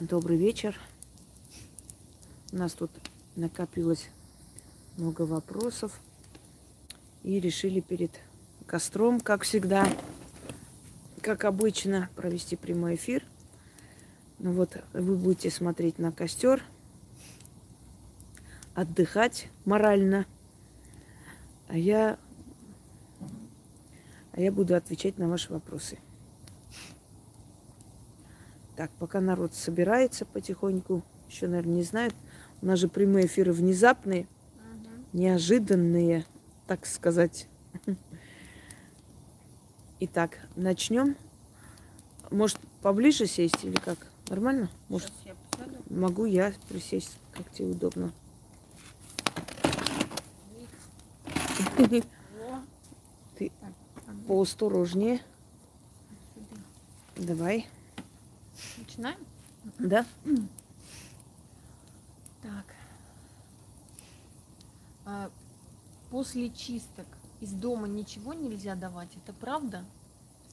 Добрый вечер. У нас тут накопилось много вопросов. И решили перед костром, как всегда, как обычно, провести прямой эфир. Ну вот, вы будете смотреть на костер, отдыхать морально, а я, а я буду отвечать на ваши вопросы. Так, пока народ собирается потихоньку, еще, наверное, не знают. У нас же прямые эфиры внезапные, Угу. неожиданные, так сказать. Итак, начнем. Может, поближе сесть или как? Нормально? Может, я могу я присесть, как тебе удобно. Ты одну поосторожнее. Давай. Начинаем? Да? Так. А, после чисток из дома ничего нельзя давать, это правда?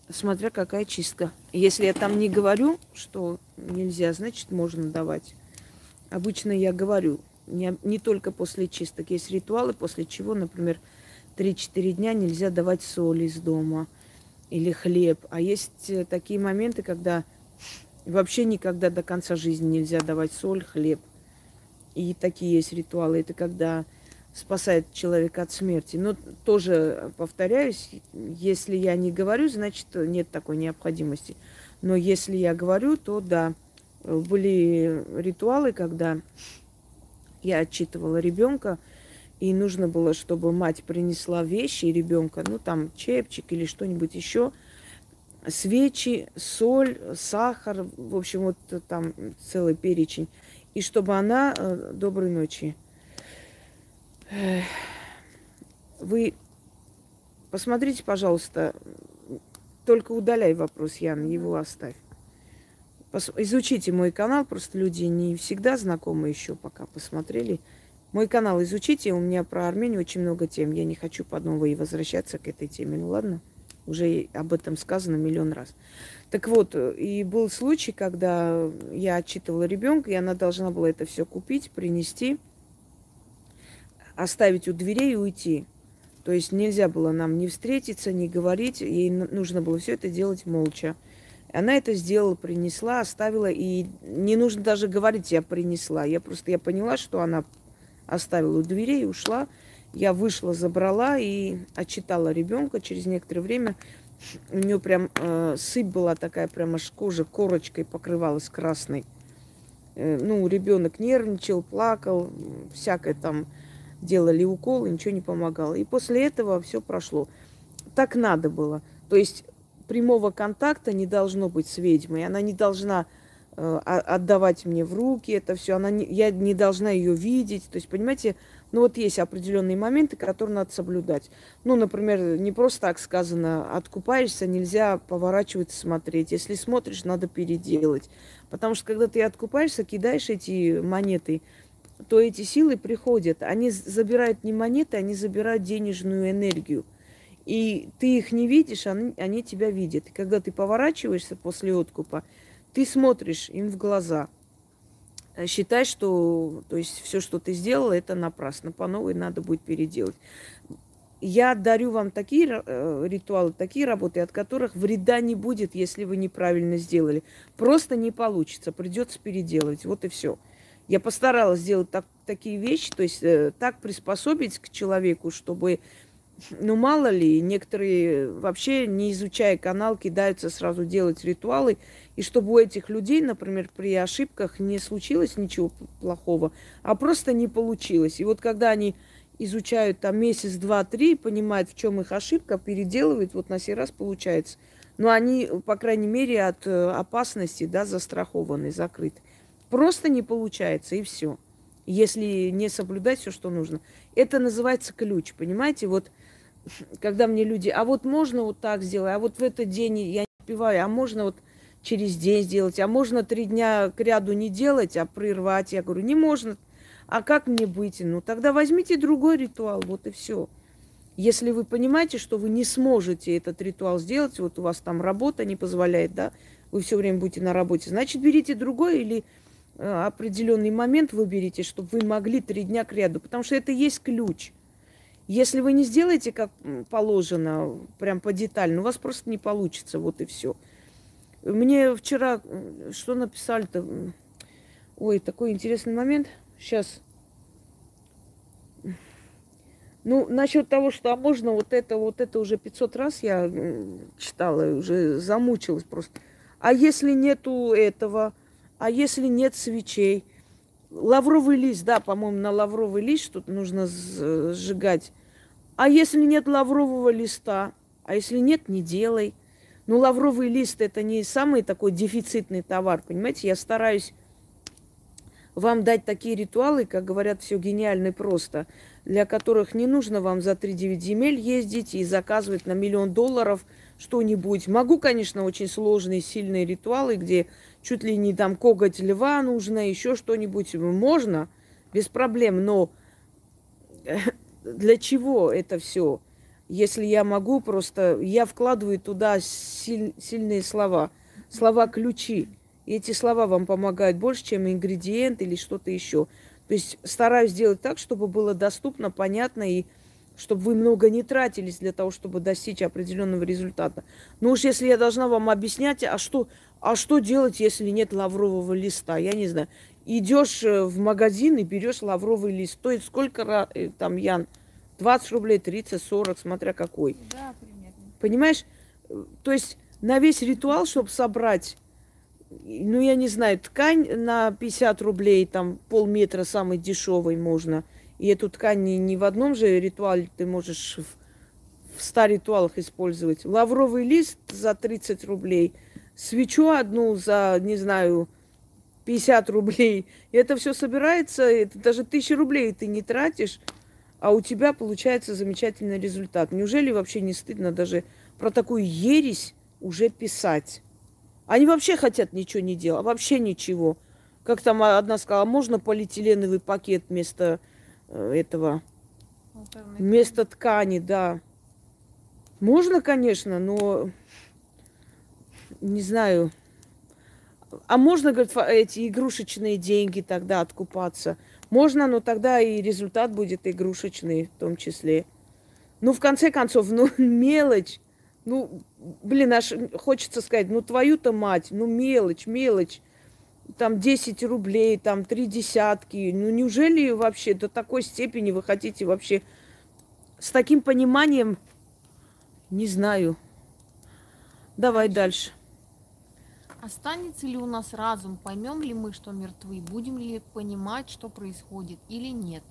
Смотря какая чистка. Если я там не говорю, что нельзя, значит можно давать. Обычно я говорю, не, не только после чисток. Есть ритуалы, после чего, например, 3-4 дня нельзя давать соль из дома или хлеб. А есть э, такие моменты, когда вообще никогда до конца жизни нельзя давать соль, хлеб. И такие есть ритуалы. Это когда спасает человека от смерти. Но тоже повторяюсь, если я не говорю, значит нет такой необходимости. Но если я говорю, то да. Были ритуалы, когда я отчитывала ребенка, и нужно было, чтобы мать принесла вещи ребенка, ну там чепчик или что-нибудь еще, свечи, соль, сахар, в общем, вот там целый перечень. И чтобы она... э, Доброй ночи. Вы посмотрите, пожалуйста, только удаляй вопрос, Ян, его оставь. Пос- Изучите мой канал, просто люди не всегда знакомы еще, пока посмотрели. Мой канал изучите, у меня про Армению очень много тем. Я не хочу по новой возвращаться к этой теме, ну ладно? Уже об этом сказано миллион раз. Так вот, э, и был случай, когда я отчитывала ребенка, и она должна была это все купить, принести, оставить у дверей и уйти. То есть нельзя было нам не встретиться, не говорить, ей нужно было все это делать молча. Она это сделала, принесла, оставила, и не нужно даже говорить, я принесла. Я просто я поняла, что она оставила у дверей и ушла. Я вышла, забрала и отчитала ребенка. Через некоторое время у нее прям э, сыпь была такая, прям аж кожа корочкой покрывалась красной. Э, ну, ребенок нервничал, плакал, всякое там делали уколы, ничего не помогало. И после этого все прошло. Так надо было. То есть прямого контакта не должно быть с ведьмой. Она не должна э, отдавать мне в руки это все. Не, я не должна ее видеть. То есть, понимаете, ну вот есть определенные моменты, которые надо соблюдать. Ну, например, не просто так сказано, откупаешься, нельзя поворачиваться, смотреть. Если смотришь, надо переделать. Потому что когда ты откупаешься, кидаешь эти монеты, то эти силы приходят. Они забирают не монеты, они забирают денежную энергию. И ты их не видишь, они, они тебя видят. И когда ты поворачиваешься после откупа, ты смотришь им в глаза. Э, Считай, что то есть все, что ты сделала, это напрасно. По новой надо будет переделать. Я дарю вам такие э, ритуалы, такие работы, от которых вреда не будет, если вы неправильно сделали. Просто не получится, придется переделывать. Вот и все. Я постаралась сделать так, такие вещи, то есть э, так приспособить к человеку, чтобы, ну мало ли, некоторые вообще не изучая канал, кидаются сразу делать ритуалы, и чтобы у этих людей, например, при ошибках не случилось ничего плохого, а просто не получилось. И вот когда они изучают там месяц, два, три, понимают, в чем их ошибка, переделывают, вот на сей раз получается. Но они, по крайней мере, от э, опасности, да, застрахованы, закрыты. Просто не получается, и все. Если не соблюдать все, что нужно. Это называется ключ, понимаете? Вот когда мне люди, а вот можно вот так сделать, а вот в этот день я не успеваю, а можно вот через день сделать, а можно три дня к ряду не делать, а прервать. Я говорю, не можно. А как мне быть? Ну, тогда возьмите другой ритуал, вот и все. Если вы понимаете, что вы не сможете этот ритуал сделать, вот у вас там работа не позволяет, да, вы все время будете на работе, значит, берите другой или э, определенный момент выберите, чтобы вы могли три дня к ряду, потому что это есть ключ. Если вы не сделаете как положено, прям по детально, у вас просто не получится, вот и все. Мне вчера, что написали-то? Ой, такой интересный момент. Сейчас. Ну, насчет того, что а можно вот это, вот это уже 500 раз я читала, уже замучилась просто. А если нету этого, а если нет свечей? Лавровый лист, да, по-моему, на лавровый лист что-то нужно сжигать. А если нет лаврового листа? А если нет, не делай. Ну, лавровый лист это не самый такой дефицитный товар, понимаете? Я стараюсь вам дать такие ритуалы, как говорят, все гениально и просто, для которых не нужно вам за 3-9 земель ездить и заказывать на миллион долларов что-нибудь. Могу, конечно, очень сложные, сильные ритуалы, где чуть ли не там коготь льва нужно, еще что-нибудь. Можно, без проблем, но для чего это все? Если я могу просто, я вкладываю туда силь, сильные слова, слова-ключи. И эти слова вам помогают больше, чем ингредиент или что-то еще. То есть стараюсь сделать так, чтобы было доступно, понятно и чтобы вы много не тратились для того, чтобы достичь определенного результата. Но уж если я должна вам объяснять, а что, а что делать, если нет лаврового листа? Я не знаю. Идешь э, в магазин и берешь лавровый лист. Стоит сколько э, там, Ян? 20 рублей, 30, 40, смотря какой. Да, примерно. Понимаешь? То есть на весь ритуал, чтобы собрать ну, я не знаю, ткань на 50 рублей, там полметра самый дешевый можно. И эту ткань не, не в одном же ритуале ты можешь в, в 100 ритуалах использовать. Лавровый лист за 30 рублей, свечу одну за, не знаю, 50 рублей. И это все собирается, это даже тысячи рублей ты не тратишь, а у тебя получается замечательный результат. Неужели вообще не стыдно даже про такую ересь уже писать? Они вообще хотят ничего не делать, вообще ничего. Как там одна сказала, можно полиэтиленовый пакет вместо э, этого, вместо ткани, да. Можно, конечно, но не знаю. А можно, говорит, эти игрушечные деньги тогда откупаться? Можно, но тогда и результат будет игрушечный в том числе. Ну, в конце концов, ну, мелочь. Ну, блин, аж хочется сказать, ну твою-то мать, ну мелочь, мелочь. Там 10 рублей, там три десятки. Ну неужели вообще до такой степени вы хотите вообще с таким пониманием? Не знаю. Давай дальше. Останется ли у нас разум? Поймем ли мы, что мертвы? Будем ли понимать, что происходит или нет?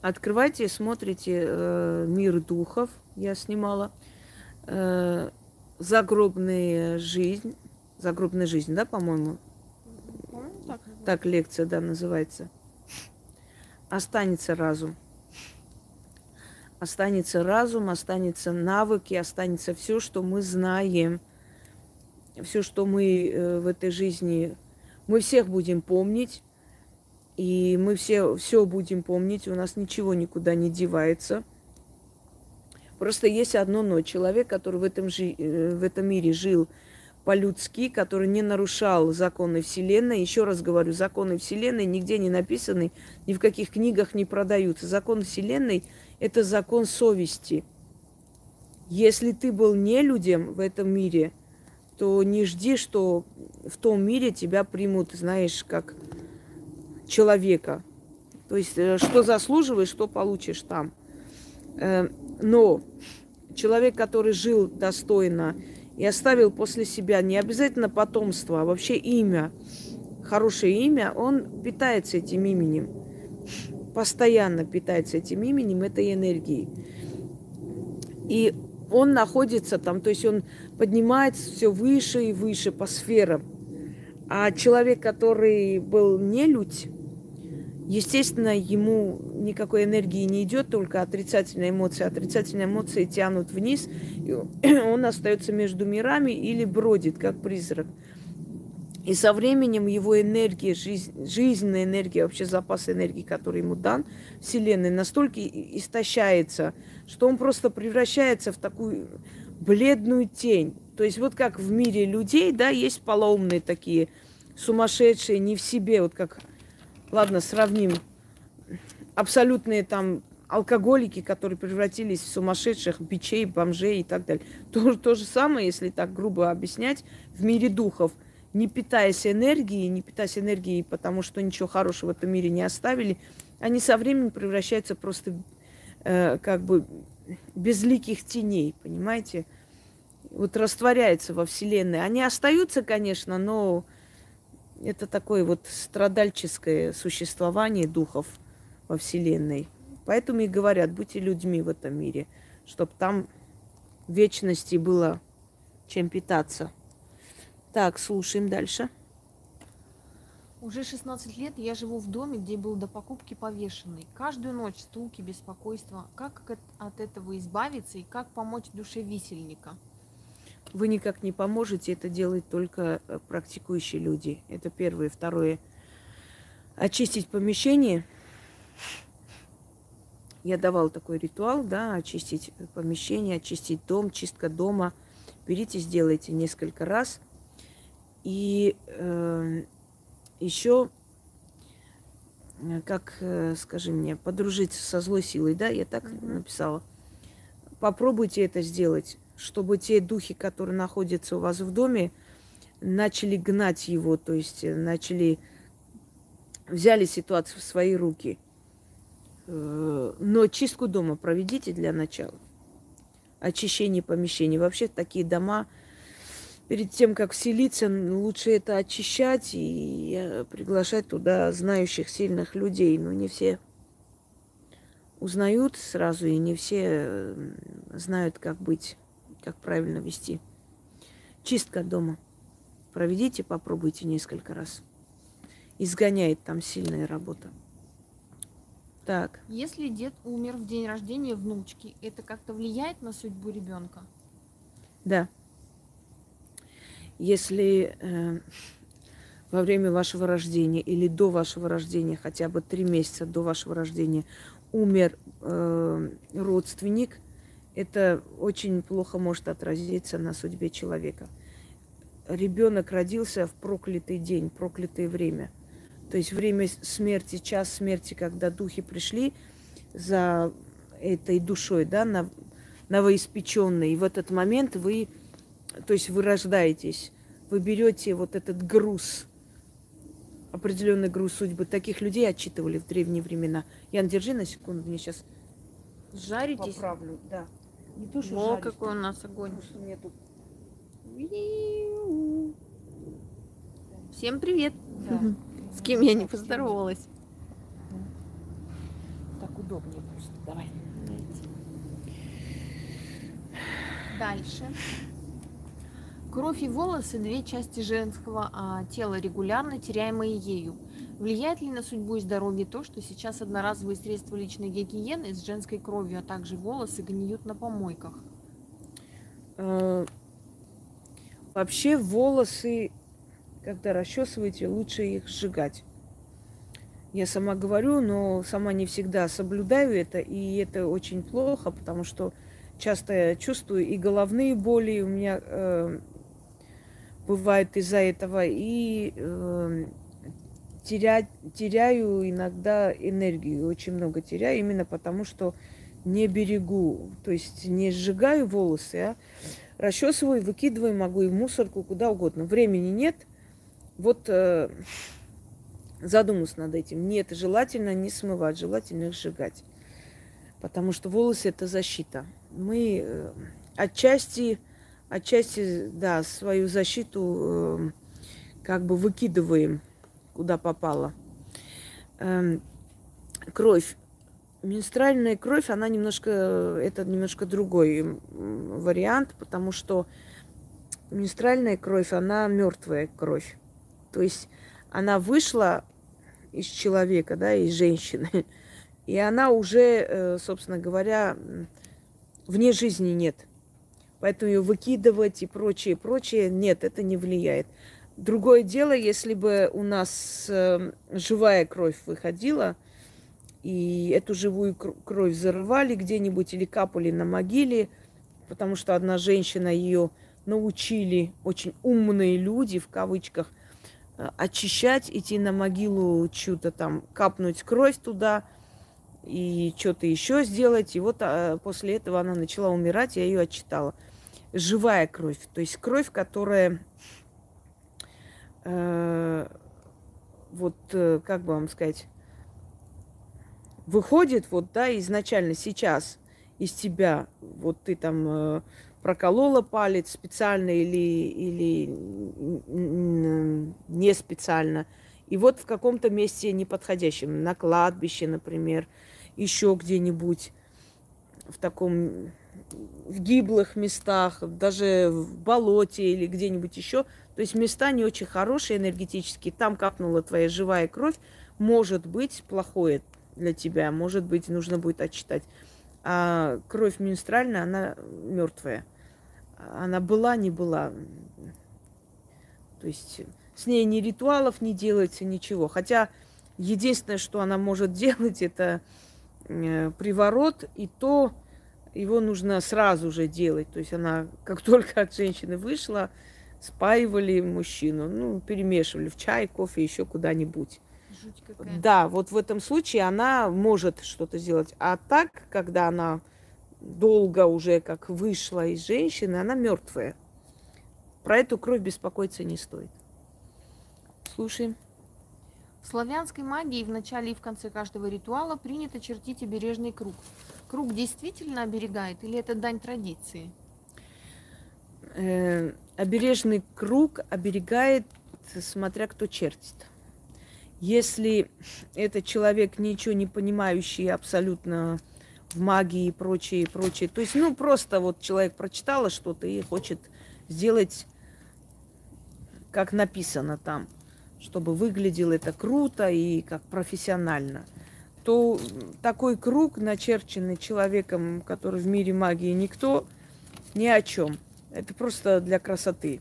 Открывайте, смотрите э, «Мир духов». Я снимала э, загробная жизнь, загробная жизнь, да, по-моему? Так, так лекция, да, называется. Останется разум. Останется разум, останется навыки, останется все, что мы знаем, все, что мы э, в этой жизни, мы всех будем помнить, и мы все, все будем помнить, у нас ничего никуда не девается – Просто есть одно но. Человек, который в этом, жи- э, в этом мире жил по-людски, который не нарушал законы Вселенной. Еще раз говорю, законы Вселенной нигде не написаны, ни в каких книгах не продаются. Закон Вселенной – это закон совести. Если ты был не людям в этом мире, то не жди, что в том мире тебя примут, знаешь, как человека. То есть, э, что заслуживаешь, что получишь там. Э, но человек, который жил достойно и оставил после себя не обязательно потомство, а вообще имя, хорошее имя, он питается этим именем. Постоянно питается этим именем, этой энергией. И он находится там, то есть он поднимается все выше и выше по сферам. А человек, который был не людь, Естественно, ему никакой энергии не идет, только отрицательные эмоции. Отрицательные эмоции тянут вниз, и он остается между мирами или бродит, как призрак. И со временем его энергия, жизнь, жизненная энергия, вообще запас энергии, который ему дан Вселенной, настолько истощается, что он просто превращается в такую бледную тень. То есть вот как в мире людей, да, есть полоумные такие, сумасшедшие, не в себе, вот как, ладно, сравним, абсолютные там алкоголики, которые превратились в сумасшедших бичей, бомжей и так далее. То, то же самое, если так грубо объяснять, в мире духов. Не питаясь энергией, не питаясь энергией, потому что ничего хорошего в этом мире не оставили, они со временем превращаются просто э, как бы безликих теней, понимаете? Вот растворяются во Вселенной. Они остаются, конечно, но это такое вот страдальческое существование духов во Вселенной. Поэтому и говорят, будьте людьми в этом мире, чтобы там вечности было чем питаться. Так, слушаем дальше. Уже 16 лет я живу в доме, где был до покупки повешенный. Каждую ночь стуки, беспокойство. Как от этого избавиться и как помочь душе висельника? Вы никак не поможете, это делают только э, практикующие люди. Это первое. Второе. Очистить помещение. Я давал такой ритуал, да, очистить помещение, очистить дом, чистка дома. Берите, сделайте несколько раз. И э, еще, э, как, э, скажи мне, подружиться со злой силой, да, я так mm-hmm. написала. Попробуйте это сделать, чтобы те духи, которые находятся у вас в доме, начали гнать его, то есть э, начали, взяли ситуацию в свои руки. Но чистку дома проведите для начала. Очищение помещений. Вообще такие дома перед тем, как вселиться, лучше это очищать и э, приглашать туда знающих, сильных людей. Но не все узнают сразу, и не все э, знают, как быть, как правильно вести. Чистка дома. Проведите, попробуйте несколько раз. Изгоняет там сильная работа. Так. Если дед умер в день рождения внучки, это как-то влияет на судьбу ребенка? Да. Если э, во время вашего рождения или до вашего рождения, хотя бы три месяца до вашего рождения, умер э, родственник, это очень плохо может отразиться на судьбе человека. Ребенок родился в проклятый день, проклятое время. То есть время смерти, час смерти, когда духи пришли за этой душой, да, новоиспеченной. И в этот момент вы то есть вы рождаетесь, вы берете вот этот груз, определенный груз судьбы. Таких людей отчитывали в древние времена. Ян, держи на секунду, мне сейчас жаритесь. Поправлю, да. Не то, что О, жарить, какой у нас огонь. Мне тут... Всем привет. Да. С кем я не поздоровалась. Так удобнее просто. Давай. Дальше. Кровь и волосы – две части женского а, тела, регулярно теряемые ею. Влияет ли на судьбу и здоровье то, что сейчас одноразовые средства личной гигиены с женской кровью, а также волосы гниют на помойках? Э, вообще волосы, когда расчесываете, лучше их сжигать. Я сама говорю, но сама не всегда соблюдаю это, и это очень плохо, потому что часто чувствую и головные боли, у меня э, бывает из-за этого, и э, терять, теряю иногда энергию, очень много теряю, именно потому что не берегу, то есть не сжигаю волосы, а расчесываю, выкидываю, могу и в мусорку, куда угодно. Времени нет. Вот э, задумаюсь над этим. Нет, желательно не смывать, желательно их сжигать. Потому что волосы это защита. Мы э, отчасти отчасти, да, свою защиту э, как бы выкидываем, куда попало. Э, кровь. Менструальная кровь, она немножко, это немножко другой вариант, потому что менструальная кровь, она мертвая кровь. То есть она вышла из человека, да, из женщины, и она уже, э, собственно говоря, вне жизни нет. Поэтому ее выкидывать и прочее, прочее, нет, это не влияет. Другое дело, если бы у нас э, живая кровь выходила, и эту живую кровь взорвали где-нибудь или капали на могиле, потому что одна женщина ее научили очень умные люди, в кавычках, э, очищать, идти на могилу, что-то там, капнуть кровь туда и что-то еще сделать. И вот а, после этого она начала умирать, я ее отчитала. Живая кровь, то есть кровь, которая э, вот, э, как бы вам сказать, выходит вот, да, изначально сейчас из тебя, вот ты там э, проколола палец специально или, или не специально, и вот в каком-то месте неподходящем, на кладбище, например, еще где-нибудь в таком в гиблых местах, даже в болоте или где-нибудь еще. То есть места не очень хорошие энергетические. Там капнула твоя живая кровь. Может быть плохое для тебя, может быть нужно будет отчитать. А кровь менструальная, она мертвая. Она была, не была. То есть с ней ни ритуалов не делается, ничего. Хотя единственное, что она может делать, это э, приворот, и то его нужно сразу же делать. То есть она, как только от женщины вышла, спаивали мужчину, ну, перемешивали в чай, кофе, еще куда-нибудь. Да, вот в этом случае она может что-то сделать. А так, когда она долго уже как вышла из женщины, она мертвая. Про эту кровь беспокоиться не стоит. Слушаем. В славянской магии в начале и в конце каждого ритуала принято чертить обережный круг. Круг действительно оберегает или это дань традиции? Э, обережный круг оберегает, смотря кто чертит. Если это человек, ничего не понимающий абсолютно в магии и прочее, и прочее, то есть, ну, просто вот человек прочитала что-то и хочет сделать, как написано там, чтобы выглядело это круто и как профессионально – то такой круг, начерченный человеком, который в мире магии никто, ни о чем. Это просто для красоты.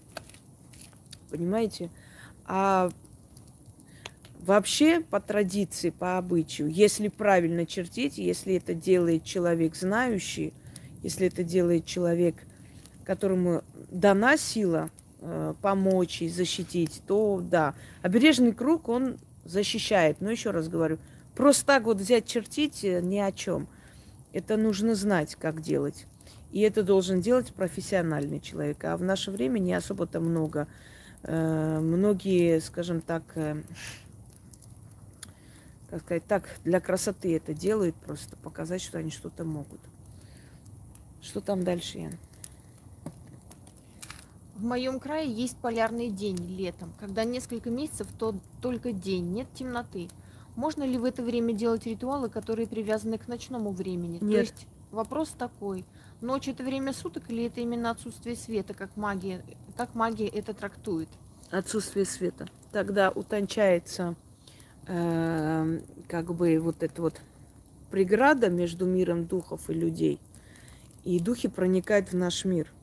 Понимаете? А вообще по традиции, по обычаю, если правильно чертить, если это делает человек знающий, если это делает человек, которому дана сила э, помочь и защитить, то да. Обережный круг, он защищает. Но еще раз говорю, Просто так вот взять чертить э, ни о чем. Это нужно знать, как делать. И это должен делать профессиональный человек. А в наше время не особо-то много. Э, многие, скажем так, э, как сказать, так для красоты это делают, просто показать, что они что-то могут. Что там дальше, Ян? В моем крае есть полярный день летом, когда несколько месяцев то только день, нет темноты. Можно ли в это время делать ритуалы, которые привязаны к ночному времени? Нет. То есть вопрос такой. Ночь это время суток или это именно отсутствие света, как магия, как магия это трактует? Отсутствие света. Тогда утончается э, как бы вот эта вот преграда между миром духов и людей. И духи проникают в наш мир.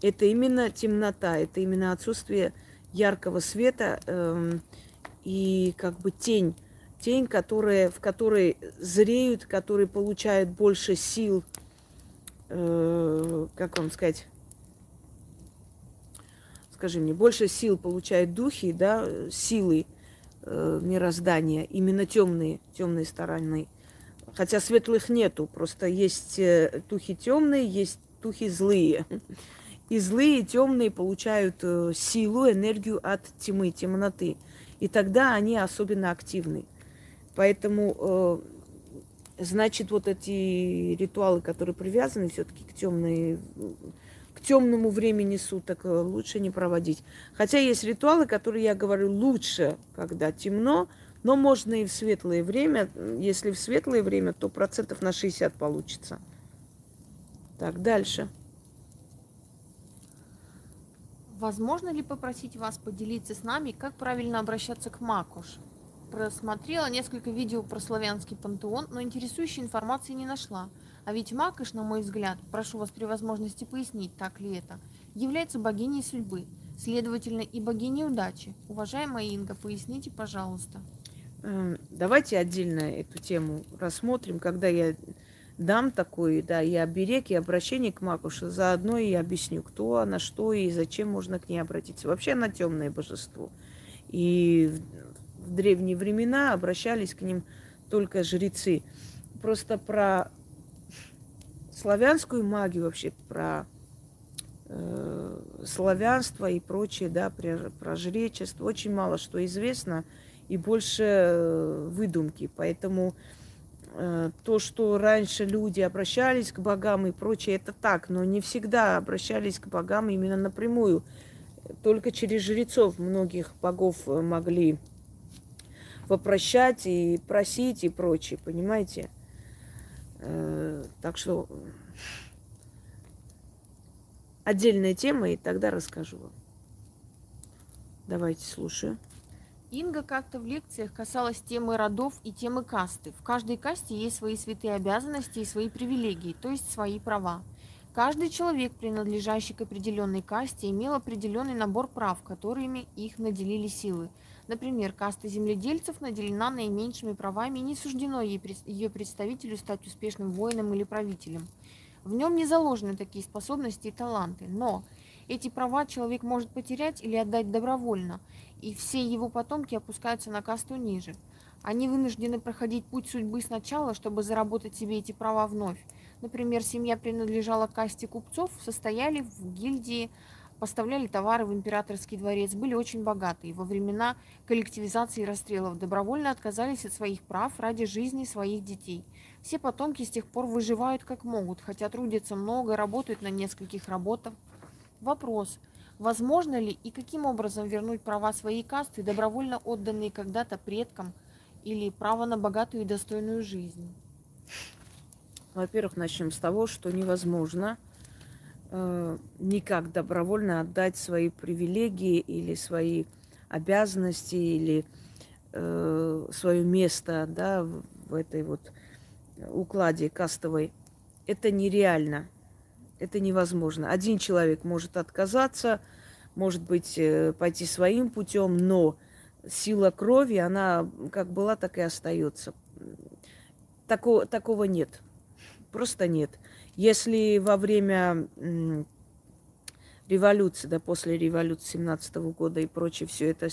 Это именно темнота, это именно отсутствие яркого света. Э, и как бы тень, тень, которая, в которой зреют, которые получают больше сил, э, как вам сказать, скажи мне, больше сил получают духи, да, силы э, мироздания, именно темные, темные стороны. Хотя светлых нету, просто есть э, духи темные, есть духи злые. И злые, и темные получают э, силу, энергию от тьмы, темноты и тогда они особенно активны. Поэтому, э, значит, вот эти ритуалы, которые привязаны все-таки к темной, к темному времени суток, э, лучше не проводить. Хотя есть ритуалы, которые, я говорю, лучше, когда темно, но можно и в светлое время. Если в светлое время, то процентов на 60 получится. Так, дальше. Возможно ли попросить вас поделиться с нами, как правильно обращаться к Макуш? Просмотрела несколько видео про славянский пантеон, но интересующей информации не нашла. А ведь Макаш, на мой взгляд, прошу вас при возможности пояснить, так ли это, является богиней судьбы, следовательно, и богиней удачи. Уважаемая Инга, поясните, пожалуйста. Эм, давайте отдельно эту тему рассмотрим, когда я дам такой, да, и оберег, и обращение к Макуше. Заодно и объясню, кто она, что и зачем можно к ней обратиться. Вообще она темное божество. И в, древние времена обращались к ним только жрецы. Просто про славянскую магию вообще, про э, славянство и прочее, да, про, про жречество очень мало что известно и больше э, выдумки. Поэтому то, что раньше люди обращались к богам и прочее, это так, но не всегда обращались к богам именно напрямую. Только через жрецов многих богов э, могли попрощать и просить и прочее, понимаете? Э, так что отдельная тема, и тогда расскажу вам. Давайте слушаю. Инга как-то в лекциях касалась темы родов и темы касты. В каждой касте есть свои святые обязанности и свои привилегии, то есть свои права. Каждый человек, принадлежащий к определенной касте, имел определенный набор прав, которыми их наделили силы. Например, каста земледельцев наделена наименьшими правами и не суждено ее представителю стать успешным воином или правителем. В нем не заложены такие способности и таланты, но эти права человек может потерять или отдать добровольно – и все его потомки опускаются на касту ниже. Они вынуждены проходить путь судьбы сначала, чтобы заработать себе эти права вновь. Например, семья принадлежала касте купцов, состояли в гильдии, поставляли товары в императорский дворец, были очень богаты. И во времена коллективизации и расстрелов добровольно отказались от своих прав ради жизни своих детей. Все потомки с тех пор выживают как могут, хотя трудятся много, работают на нескольких работах. Вопрос – Возможно ли и каким образом вернуть права своей касты, добровольно отданные когда-то предкам, или право на богатую и достойную жизнь? Во-первых, начнем с того, что невозможно э, никак добровольно отдать свои привилегии или свои обязанности или э, свое место да, в, этой вот укладе кастовой. Это нереально. Это невозможно. Один человек может отказаться, может быть, э, пойти своим путем, но сила крови, она как была, так и остается. Такого, такого нет. Просто нет. Если во время революции, да, после революции 17 года и прочее, все это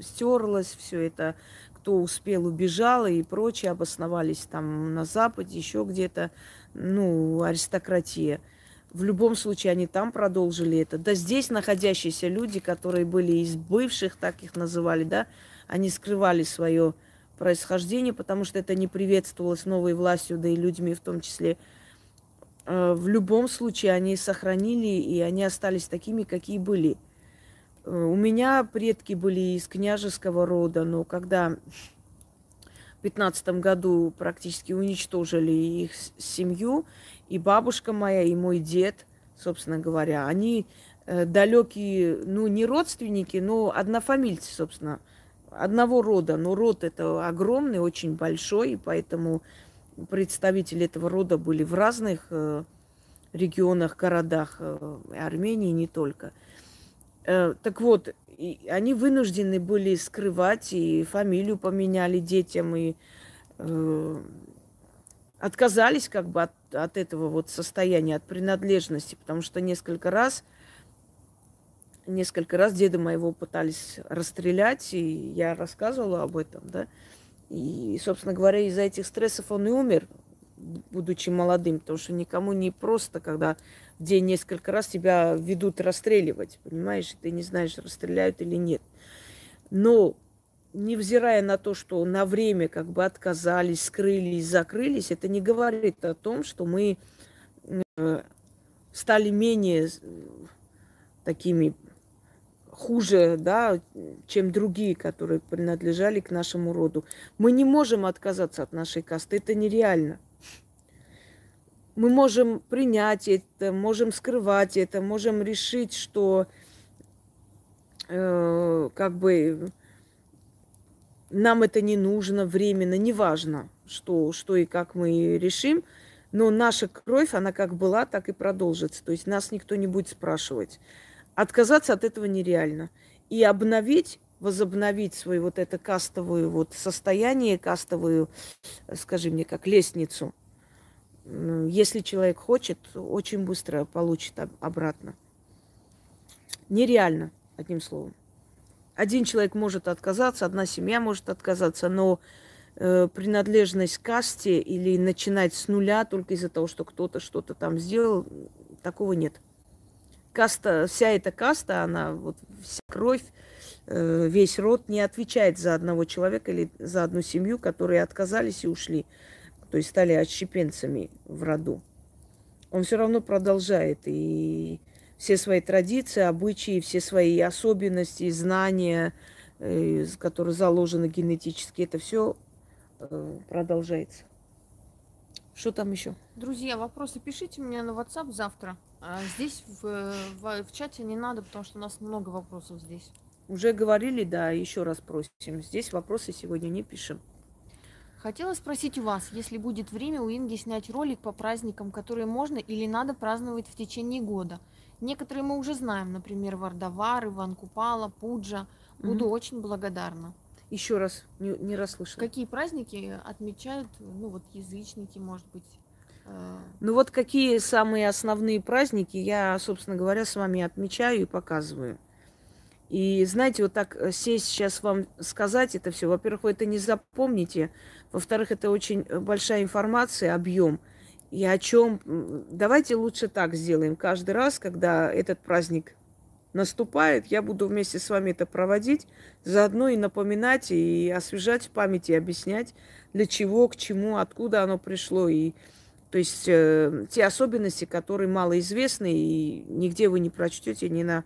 стерлось, все это, кто успел, убежал и прочее, обосновались там на Западе, еще где-то, ну, аристократия – в любом случае они там продолжили это. Да здесь находящиеся люди, которые были из бывших, так их называли, да, они скрывали свое происхождение, потому что это не приветствовалось новой властью, да и людьми в том числе. Э, в любом случае они сохранили, и они остались такими, какие были. Э, у меня предки были из княжеского рода, но когда в 15 году практически уничтожили их семью, и бабушка моя, и мой дед, собственно говоря, они э, далекие, ну, не родственники, но однофамильцы, собственно, одного рода. Но род это огромный, очень большой, и поэтому представители этого рода были в разных э, регионах, городах э, Армении, не только. Э, так вот, и они вынуждены были скрывать, и фамилию поменяли детям, и э, отказались как бы от, от этого вот состояния, от принадлежности, потому что несколько раз, несколько раз деда моего пытались расстрелять, и я рассказывала об этом, да. И, собственно говоря, из-за этих стрессов он и умер, будучи молодым, потому что никому не просто, когда в день несколько раз тебя ведут расстреливать, понимаешь, ты не знаешь, расстреляют или нет. Но невзирая на то, что на время как бы отказались, скрылись, закрылись, это не говорит о том, что мы э, стали менее такими хуже, да, чем другие, которые принадлежали к нашему роду. Мы не можем отказаться от нашей касты, это нереально. Мы можем принять это, можем скрывать это, можем решить, что э, как бы нам это не нужно временно, неважно, что, что и как мы решим, но наша кровь, она как была, так и продолжится. То есть нас никто не будет спрашивать. Отказаться от этого нереально. И обновить, возобновить свою вот это кастовую вот состояние, кастовую, скажи мне, как лестницу, если человек хочет, очень быстро получит обратно. Нереально, одним словом. Один человек может отказаться, одна семья может отказаться, но э, принадлежность к касте или начинать с нуля только из-за того, что кто-то что-то там сделал, такого нет. Каста, вся эта каста, она вот вся кровь, э, весь род не отвечает за одного человека или за одну семью, которые отказались и ушли, то есть стали отщепенцами в роду. Он все равно продолжает и все свои традиции, обычаи, все свои особенности, знания, э, которые заложены генетически, это все э, продолжается. Что там еще? Друзья, вопросы пишите мне на WhatsApp завтра. А здесь в, в, в чате не надо, потому что у нас много вопросов здесь. Уже говорили, да, еще раз просим. Здесь вопросы сегодня не пишем. Хотела спросить у вас, если будет время у Инги снять ролик по праздникам, которые можно или надо праздновать в течение года – Некоторые мы уже знаем, например, Вардавар, Иван Купала, Пуджа. Буду угу. очень благодарна. Еще раз, не, не расслышала. Какие праздники отмечают, ну вот язычники, может быть? Э... Ну вот какие самые основные праздники я, собственно говоря, с вами отмечаю и показываю. И знаете, вот так э, сесть сейчас вам сказать это все, во-первых, вы это не запомните, во-вторых, это очень большая информация, объем – и о чем... Давайте лучше так сделаем. Каждый раз, когда этот праздник наступает, я буду вместе с вами это проводить, заодно и напоминать, и освежать в памяти, объяснять, для чего, к чему, откуда оно пришло. И, то есть э, те особенности, которые малоизвестны, и нигде вы не прочтете ни на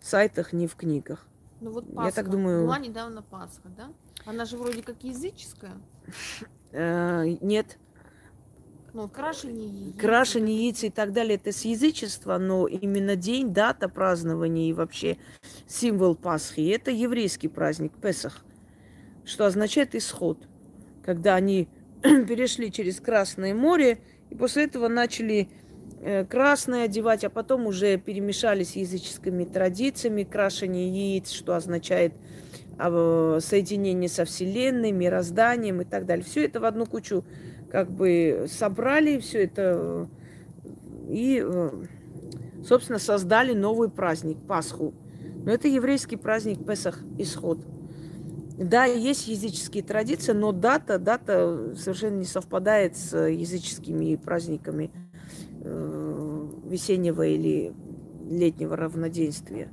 сайтах, ни в книгах. Ну вот Пасха. Я так думаю... Была недавно Пасха, да? Она же вроде как языческая. Э, нет. Ну, крашение яиц. Крашение яиц и так далее, это с язычества, но именно день, дата празднования и вообще символ Пасхи, это еврейский праздник, Песах, что означает исход, когда они перешли через Красное море, и после этого начали э, красное одевать, а потом уже перемешались языческими традициями, крашение яиц, что означает а, соединение со Вселенной, мирозданием и так далее. Все это в одну кучу как бы собрали все это и, э, собственно, создали новый праздник, Пасху. Но это еврейский праздник Песах, Исход. Да, есть языческие традиции, но дата, дата совершенно не совпадает с языческими праздниками э, весеннего или летнего равноденствия.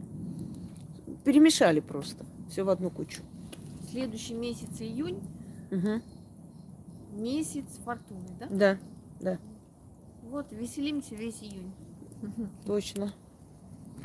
Перемешали просто. Все в одну кучу. Следующий месяц июнь. Угу месяц фортуны, да? Да, да. Вот, веселимся весь июнь. Точно.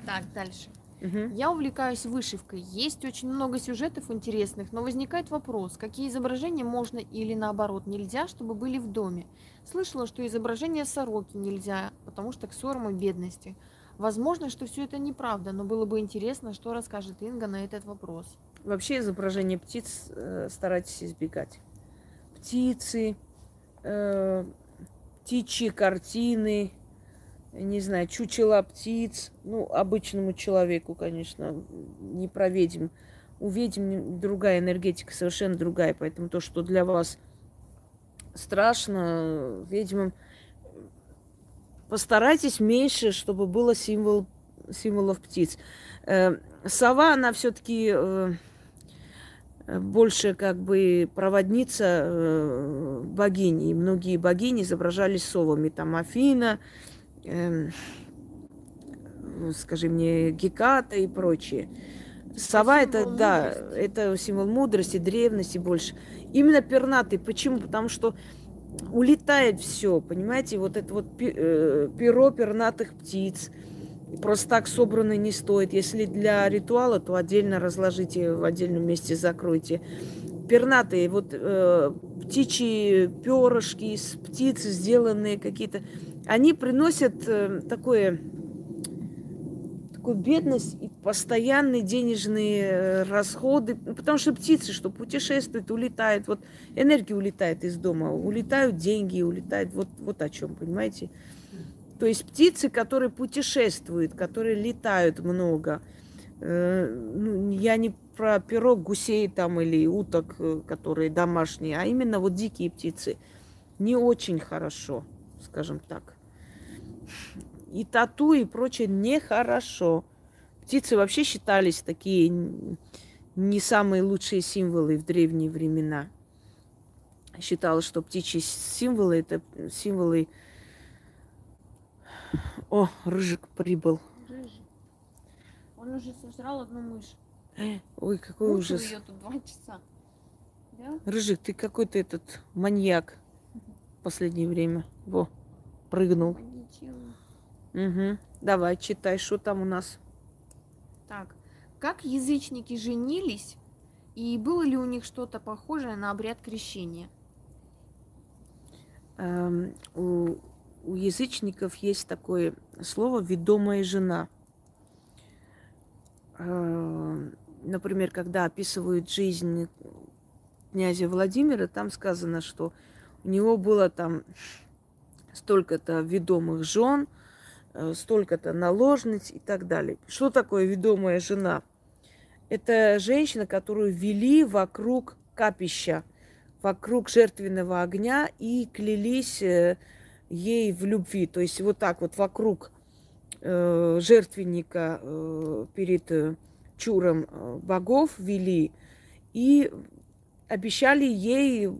Так, дальше. Угу. Я увлекаюсь вышивкой. Есть очень много сюжетов интересных, но возникает вопрос, какие изображения можно или наоборот нельзя, чтобы были в доме. Слышала, что изображения сороки нельзя, потому что к ссорам и бедности. Возможно, что все это неправда, но было бы интересно, что расскажет Инга на этот вопрос. Вообще изображение птиц э, старайтесь избегать птицы, э, птичьи картины, не знаю, чучела птиц. Ну, обычному человеку, конечно, не про ведьм. У ведьм другая энергетика, совершенно другая. Поэтому то, что для вас страшно, ведьмам постарайтесь меньше, чтобы было символ, символов птиц. Э, сова, она все-таки э, больше как бы проводница э, богини. И многие богини изображались совами. Там Афина, э, скажи мне, Геката и прочие. Сова это, мудрости. да, это символ мудрости, древности больше. Именно пернатый. Почему? Потому что улетает все, понимаете, вот это вот э, перо пернатых птиц, просто так собраны не стоит. Если для ритуала, то отдельно разложите, в отдельном месте закройте. Пернатые, вот э, птичьи перышки из птиц сделанные какие-то, они приносят э, такое, такую бедность и постоянные денежные э, расходы, ну, потому что птицы, что путешествуют, улетают, вот энергия улетает из дома, улетают деньги, улетают, вот, вот о чем, понимаете? То есть птицы, которые путешествуют, которые летают много. Э, ну, я не про пирог гусей там или уток, которые домашние, а именно вот дикие птицы. Не очень хорошо. Скажем так. И тату и прочее нехорошо. Птицы вообще считались такие не самые лучшие символы в древние времена. Считалось, что птичьи символы это символы... О, рыжик прибыл. Рыжий. Он уже сожрал одну мышь. Ой, какой Мучил ужас. ее тут два часа. Да? Рыжик, ты какой-то этот маньяк в последнее время. Во, прыгнул. Угу. Давай, читай, что там у нас. Так, как язычники женились, и было ли у них что-то похожее на обряд крещения? Эм, у, у язычников есть такое слово «ведомая жена». Эм, например, когда описывают жизнь князя Владимира, там сказано, что у него было там столько-то ведомых жен, э, столько-то наложниц и так далее. Что такое ведомая жена? Это женщина, которую вели вокруг капища, вокруг жертвенного огня и клялись э, ей в любви. То есть вот так вот вокруг э, жертвенника перед чуром богов вели и обещали ей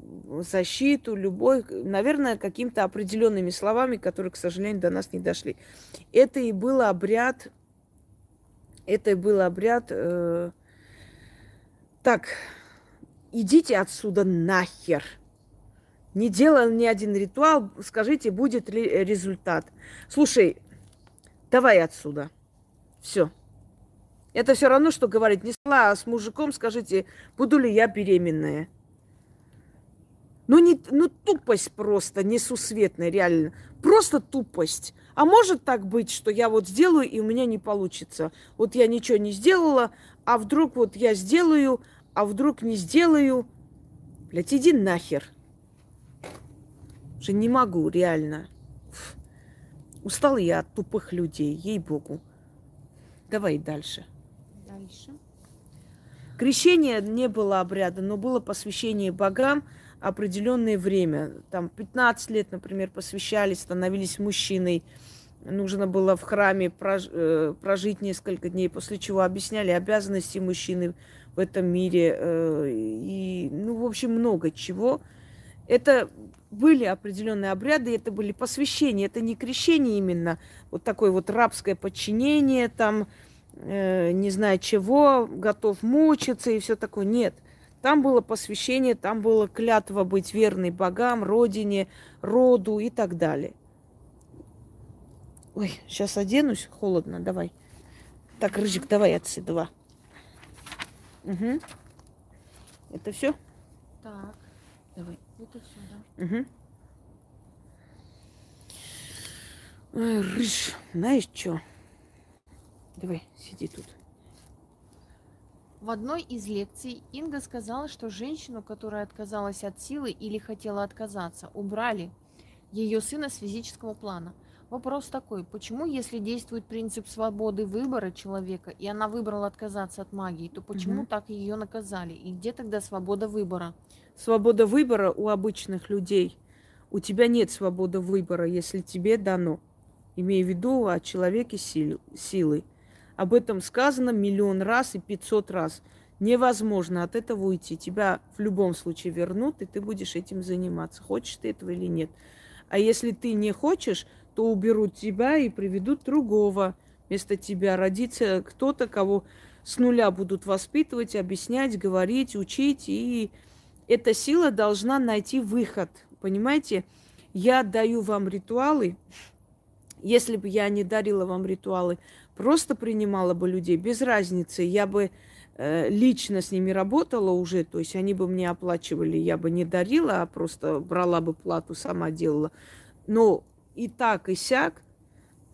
защиту, любовь, наверное, какими-то определенными словами, которые, к сожалению, до нас не дошли. Это и был обряд, это и был обряд. Э, так, идите отсюда нахер. Не делал ни один ритуал, скажите, будет ли результат. Слушай, давай отсюда. Все. Это все равно, что говорить, не спала с мужиком, скажите, буду ли я беременная. Ну, не, ну, тупость просто несусветная, реально. Просто тупость. А может так быть, что я вот сделаю, и у меня не получится. Вот я ничего не сделала, а вдруг вот я сделаю, а вдруг не сделаю. Блядь, иди нахер. Уже не могу, реально. Фу. Устала я от тупых людей, ей-богу. Давай дальше. Дальше. Крещение не было обряда, но было посвящение богам определенное время. Там 15 лет, например, посвящались, становились мужчиной. Нужно было в храме э, прожить несколько дней, после чего объясняли обязанности мужчины в этом мире. э, И, ну, в общем, много чего. Это были определенные обряды, это были посвящения, это не крещение именно, вот такое вот рабское подчинение, там, э, не знаю чего, готов мучиться и все такое. Нет, там было посвящение, там было клятва быть верной богам, родине, роду и так далее. Ой, сейчас оденусь, холодно, давай. Так, Рыжик, давай отсюда. Угу. Это все? Так, Давай. это все, да. Угу. Ой, Рыж, знаешь что? Давай, сиди тут. В одной из лекций Инга сказала, что женщину, которая отказалась от силы или хотела отказаться, убрали ее сына с физического плана. Вопрос такой, почему, если действует принцип свободы выбора человека, и она выбрала отказаться от магии, то почему Мгм. так ее наказали? И где тогда свобода выбора? Свобода выбора у обычных людей. У тебя нет свободы выбора, если тебе дано. Имея в виду о человеке сил- силы. Об этом сказано миллион раз и пятьсот раз. Невозможно от этого уйти. Тебя в любом случае вернут, и ты будешь этим заниматься. Хочешь ты этого или нет. А если ты не хочешь, то уберут тебя и приведут другого. Вместо тебя родится кто-то, кого с нуля будут воспитывать, объяснять, говорить, учить. И эта сила должна найти выход. Понимаете? Я даю вам ритуалы. Если бы я не дарила вам ритуалы, просто принимала бы людей без разницы. Я бы э, лично с ними работала уже, то есть они бы мне оплачивали, я бы не дарила, а просто брала бы плату, сама делала. Но и так, и сяк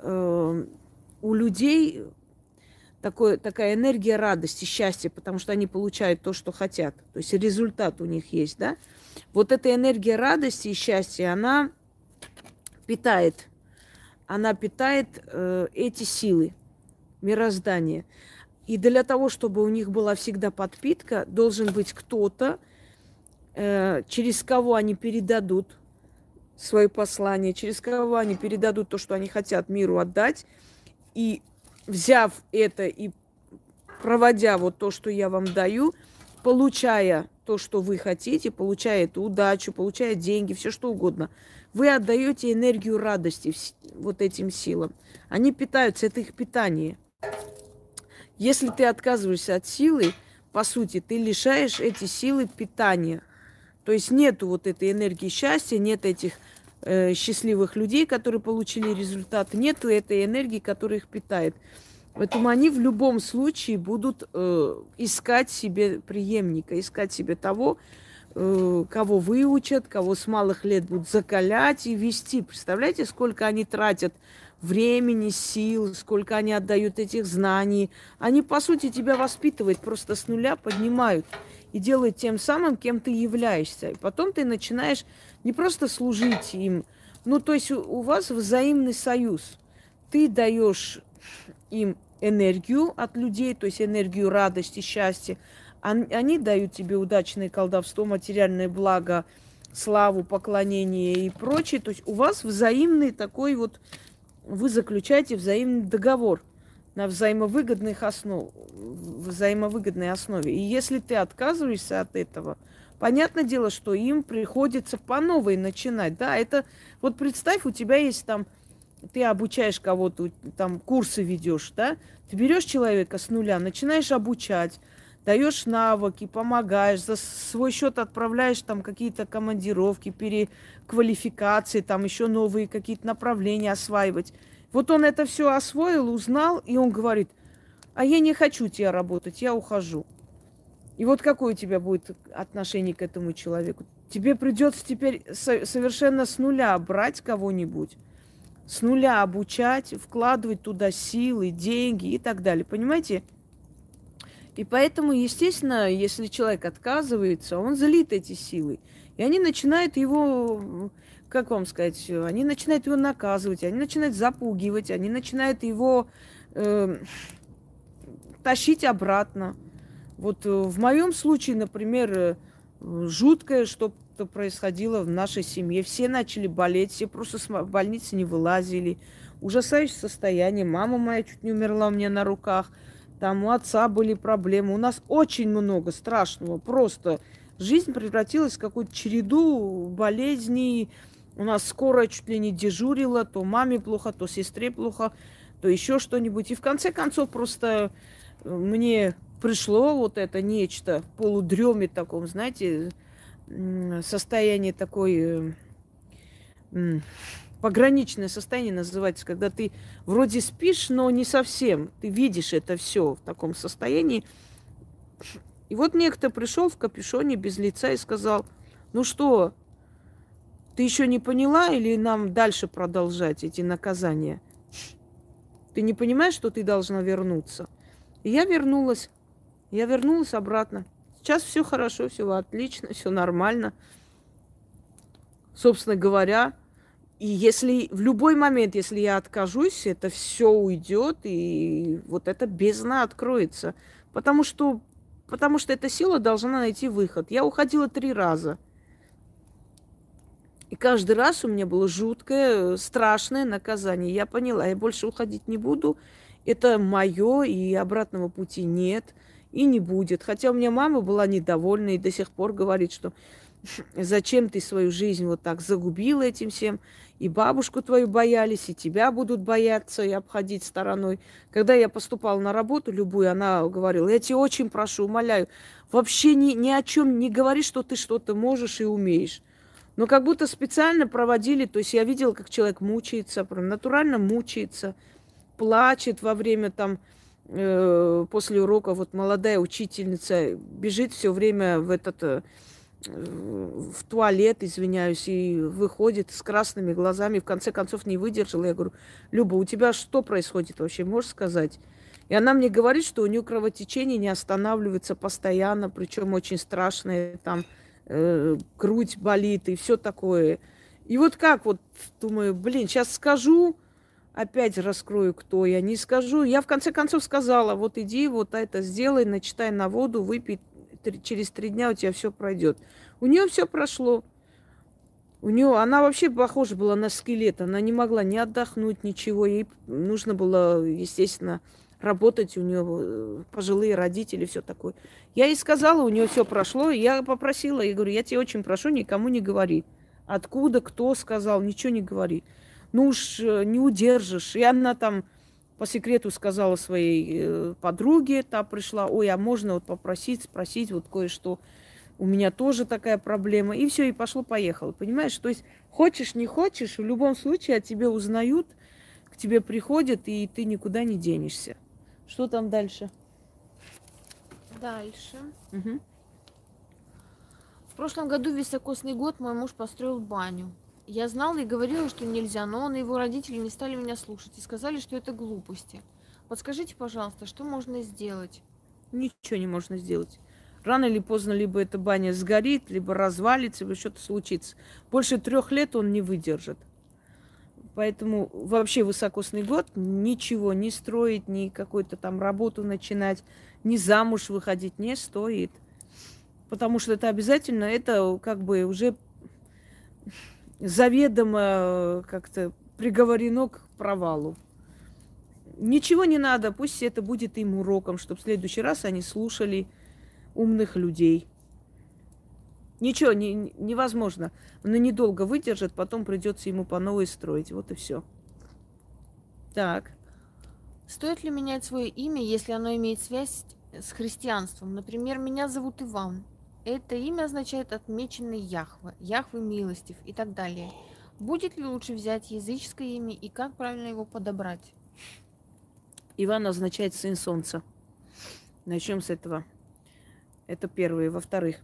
э, у людей такое, такая энергия радости, счастья, потому что они получают то, что хотят. То есть результат у них есть, да? Вот эта энергия радости и счастья, она питает, она питает э, эти силы мироздания. И для того, чтобы у них была всегда подпитка, должен быть кто-то, э, через кого они передадут свое послание, через кого они передадут то, что они хотят миру отдать. И взяв это и проводя вот то, что я вам даю, получая то, что вы хотите, получая эту удачу, получая деньги, все что угодно, вы отдаете энергию радости вот этим силам. Они питаются, это их питание. Если ты отказываешься от силы, по сути, ты лишаешь эти силы питания. То есть нету вот этой энергии счастья, нет этих э, счастливых людей, которые получили результат, нету этой энергии, которая их питает. Поэтому они в любом случае будут э, искать себе преемника, искать себе того, э, кого выучат, кого с малых лет будут закалять и вести. Представляете, сколько они тратят времени, сил, сколько они отдают этих знаний. Они, по сути, тебя воспитывают, просто с нуля поднимают и делают тем самым, кем ты являешься. И потом ты начинаешь не просто служить им, ну, то есть у, вас взаимный союз. Ты даешь им энергию от людей, то есть энергию радости, счастья. Они дают тебе удачное колдовство, материальное благо, славу, поклонение и прочее. То есть у вас взаимный такой вот, вы заключаете взаимный договор на взаимовыгодных основ, взаимовыгодной основе. И если ты отказываешься от этого, понятное дело, что им приходится по новой начинать. Да, это вот представь, у тебя есть там ты обучаешь кого-то, там курсы ведешь, да, ты берешь человека с нуля, начинаешь обучать, даешь навыки, помогаешь, за свой счет отправляешь там какие-то командировки, переквалификации, там еще новые какие-то направления осваивать. Вот он это все освоил, узнал, и он говорит, а я не хочу тебя работать, я ухожу. И вот какое у тебя будет отношение к этому человеку? Тебе придется теперь совершенно с нуля брать кого-нибудь, с нуля обучать, вкладывать туда силы, деньги и так далее. Понимаете? И поэтому, естественно, если человек отказывается, он залит эти силы. И они начинают его, как вам сказать, они начинают его наказывать, они начинают запугивать, они начинают его э, тащить обратно. Вот э, в моем случае, например, э, жуткое, что что происходило в нашей семье. Все начали болеть, все просто с больницы не вылазили. Ужасающее состояние. Мама моя чуть не умерла у меня на руках. Там у отца были проблемы. У нас очень много страшного. Просто жизнь превратилась в какую-то череду болезней. У нас скоро чуть ли не дежурила. То маме плохо, то сестре плохо, то еще что-нибудь. И в конце концов просто э, мне пришло вот это нечто полудреме таком, знаете, состояние такой э, пограничное состояние называется, когда ты вроде спишь, но не совсем. Ты видишь это все в таком состоянии. И вот некто пришел в капюшоне без лица и сказал, ну что, ты еще не поняла или нам дальше продолжать эти наказания? Ты не понимаешь, что ты должна вернуться? И я вернулась. Я вернулась обратно. Сейчас все хорошо, все отлично, все нормально. Собственно говоря, и если в любой момент, если я откажусь, это все уйдет, и вот эта бездна откроется. Потому что, потому что эта сила должна найти выход. Я уходила три раза. И каждый раз у меня было жуткое, страшное наказание. Я поняла, я больше уходить не буду. Это мое, и обратного пути нет и не будет. Хотя у меня мама была недовольна и до сих пор говорит, что зачем ты свою жизнь вот так загубила этим всем, и бабушку твою боялись, и тебя будут бояться и обходить стороной. Когда я поступала на работу любую, она говорила, я тебя очень прошу, умоляю, вообще ни, ни о чем не говори, что ты что-то можешь и умеешь. Но как будто специально проводили, то есть я видела, как человек мучается, прям натурально мучается, плачет во время там э, после урока вот молодая учительница бежит все время в этот э, в туалет, извиняюсь, и выходит с красными глазами, в конце концов не выдержала. Я говорю, Люба, у тебя что происходит вообще, можешь сказать? И она мне говорит, что у нее кровотечение не останавливается постоянно, причем очень страшное, там э, грудь болит и все такое. И вот как вот, думаю, блин, сейчас скажу, опять раскрою, кто я, не скажу. Я в конце концов сказала, вот иди, вот это сделай, начитай на воду, выпей, через три дня у тебя все пройдет. У нее все прошло. У нее, она вообще похожа была на скелет. Она не могла ни отдохнуть, ничего. Ей нужно было, естественно, работать. У нее э, пожилые родители, все такое. Я ей сказала, у нее все прошло. Я попросила, я говорю, я тебе очень прошу, никому не говори. Откуда, кто сказал, ничего не говори. Ну уж э, не удержишь. И она там по секрету сказала своей э, подруге, та пришла, ой, а можно вот попросить, спросить вот кое-что. У меня тоже такая проблема. И все, и пошло-поехало. Понимаешь? То есть хочешь, не хочешь, в любом случае о тебе узнают, к тебе приходят, и ты никуда не денешься. Что там дальше? Дальше. Угу. В прошлом году високосный год мой муж построил баню. Я знала и говорила, что нельзя, но он и его родители не стали меня слушать и сказали, что это глупости. Подскажите, пожалуйста, что можно сделать? Ничего не можно сделать. Рано или поздно либо эта баня сгорит, либо развалится, либо что-то случится. Больше трех лет он не выдержит. Поэтому вообще высокосный год ничего не строить, ни какую-то там работу начинать, ни замуж выходить не стоит. Потому что это обязательно, это как бы уже заведомо э, как-то приговорено к провалу. Ничего не надо, пусть это будет им уроком, чтобы в следующий раз они слушали умных людей. Ничего не, невозможно. Он недолго выдержит, потом придется ему по новой строить. Вот и все. Так. Стоит ли менять свое имя, если оно имеет связь с христианством? Например, меня зовут Иван. Это имя означает отмеченный Яхве, Яхве милостив и так далее. Будет ли лучше взять языческое имя и как правильно его подобрать? Иван означает сын солнца. Начнем с этого. Это первое. Во-вторых,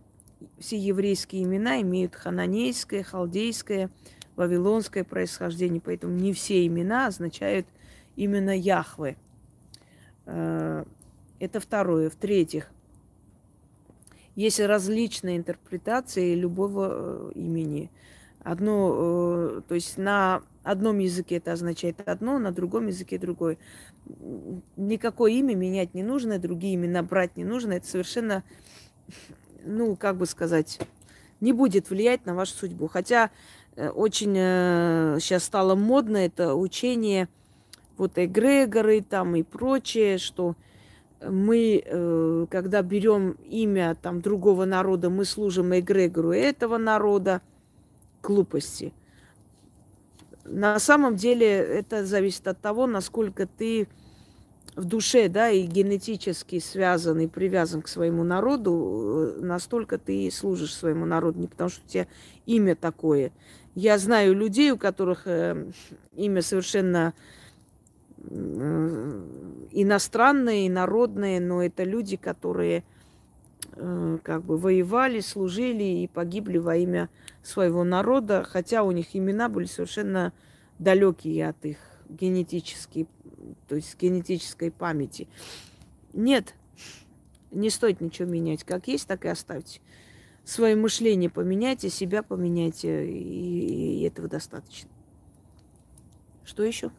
все еврейские имена имеют хананейское, халдейское, вавилонское происхождение, поэтому не все имена означают именно Яхве. Э, это второе. В-третьих, есть различные интерпретации любого э, имени. Одно, э, то есть на одном языке это означает одно, на другом языке другое. Никакое имя менять не нужно, другие имена брать не нужно. Это совершенно, ну, как бы сказать, не будет влиять на вашу судьбу. Хотя э, очень сейчас стало модно это учение, вот эгрегоры там и прочее, что мы, э, когда берем имя там другого народа, мы служим эгрегору этого народа, глупости. На самом деле это зависит от того, насколько ты в душе, да, и генетически связан и привязан к своему народу, э, настолько ты служишь своему народу, не потому что у тебя имя такое. Я знаю людей, у которых э, имя совершенно иностранные, народные, но это люди, которые э, как бы воевали, служили и погибли во имя своего народа, хотя у них имена были совершенно далекие от их генетической, то есть генетической памяти. Нет, не стоит ничего менять. Как есть, так и оставьте. Свое мышление поменяйте, себя поменяйте, и, и этого достаточно. Что еще?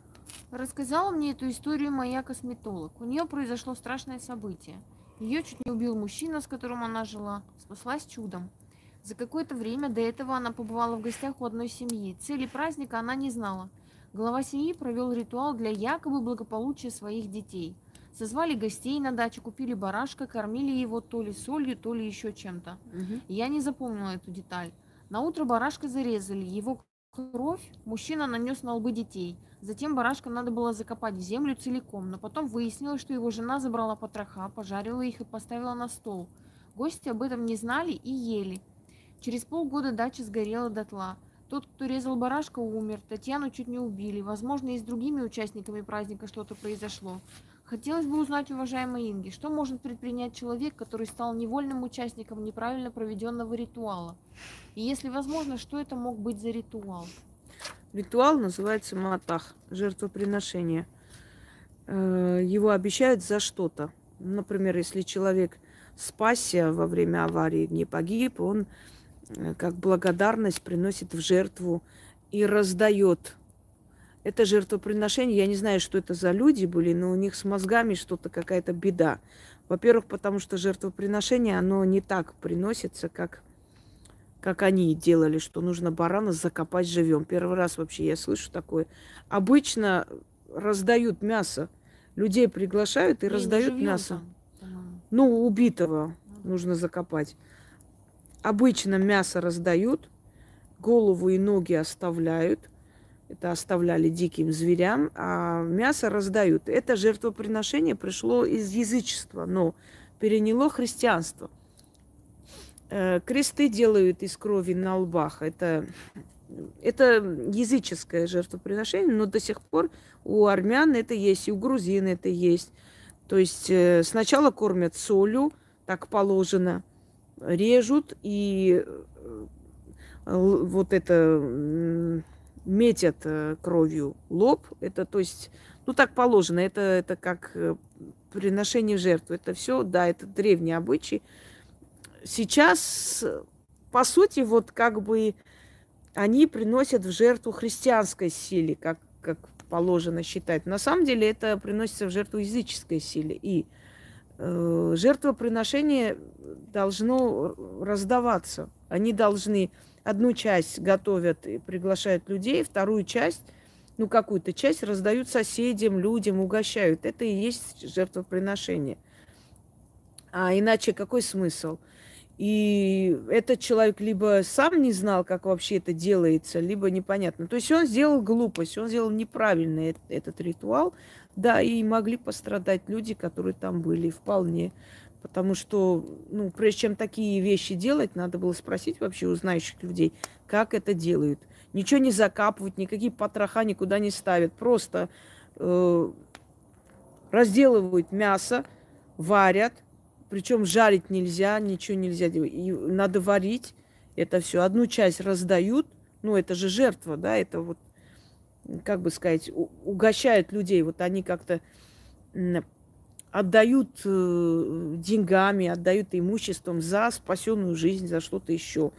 Рассказала мне эту историю моя косметолог. У нее произошло страшное событие. Ее чуть не убил мужчина, с которым она жила. Спаслась чудом. За какое-то время до этого она побывала в гостях у одной семьи. Цели праздника она не знала. Глава семьи провел ритуал для якобы благополучия своих детей. Созвали гостей на даче, купили барашка, кормили его то ли солью, то ли еще чем-то. Угу. Я не запомнила эту деталь. На утро барашка зарезали, его кровь мужчина нанес на лбы детей – Затем барашка надо было закопать в землю целиком, но потом выяснилось, что его жена забрала потроха, пожарила их и поставила на стол. Гости об этом не знали и ели. Через полгода дача сгорела дотла. Тот, кто резал барашка, умер. Татьяну чуть не убили. Возможно, и с другими участниками праздника что-то произошло. Хотелось бы узнать, уважаемая Инги, что может предпринять человек, который стал невольным участником неправильно проведенного ритуала? И если возможно, что это мог быть за ритуал? Ритуал называется матах, жертвоприношение. Э, его обещают за что-то. Например, если человек спасся во время аварии, не погиб, он э, как благодарность приносит в жертву и раздает. Это жертвоприношение, я не знаю, что это за люди были, но у них с мозгами что-то, какая-то беда. Во-первых, потому что жертвоприношение, оно не так приносится, как как они делали, что нужно барана закопать живем. Первый раз вообще я слышу такое. Обычно раздают мясо. Людей приглашают и, и раздают мясо. Там, ну, убитого ну, нужно закопать. Обычно мясо раздают, голову и ноги оставляют. Это оставляли диким зверям, а мясо раздают. Это жертвоприношение пришло из язычества, но переняло христианство. Э, кресты делают из крови на лбах. Это, это языческое жертвоприношение, но до сих пор у армян это есть, и у грузин это есть. То есть э, сначала кормят солью, так положено, режут и э, вот это метят кровью лоб. Это, то есть, ну так положено, это, это как приношение жертвы. Это все, да, это древние обычаи сейчас, по сути, вот как бы они приносят в жертву христианской силе, как, как положено считать. На самом деле это приносится в жертву языческой силе. И э, жертвоприношение должно раздаваться. Они должны одну часть готовят и приглашают людей, вторую часть, ну какую-то часть раздают соседям, людям, угощают. Это и есть жертвоприношение. А иначе какой смысл? И этот человек либо сам не знал, как вообще это делается, либо непонятно. То есть он сделал глупость, он сделал неправильный этот ритуал. Да, и могли пострадать люди, которые там были, вполне. Потому что, ну, прежде чем такие вещи делать, надо было спросить вообще у знающих людей, как это делают. Ничего не закапывают, никакие потроха никуда не ставят. Просто э, разделывают мясо, варят, причем жарить нельзя, ничего нельзя делать. И надо варить это все. Одну часть раздают, ну это же жертва, да, это вот, как бы сказать, угощают людей. Вот они как-то отдают э, деньгами, отдают имуществом за спасенную жизнь, за что-то еще.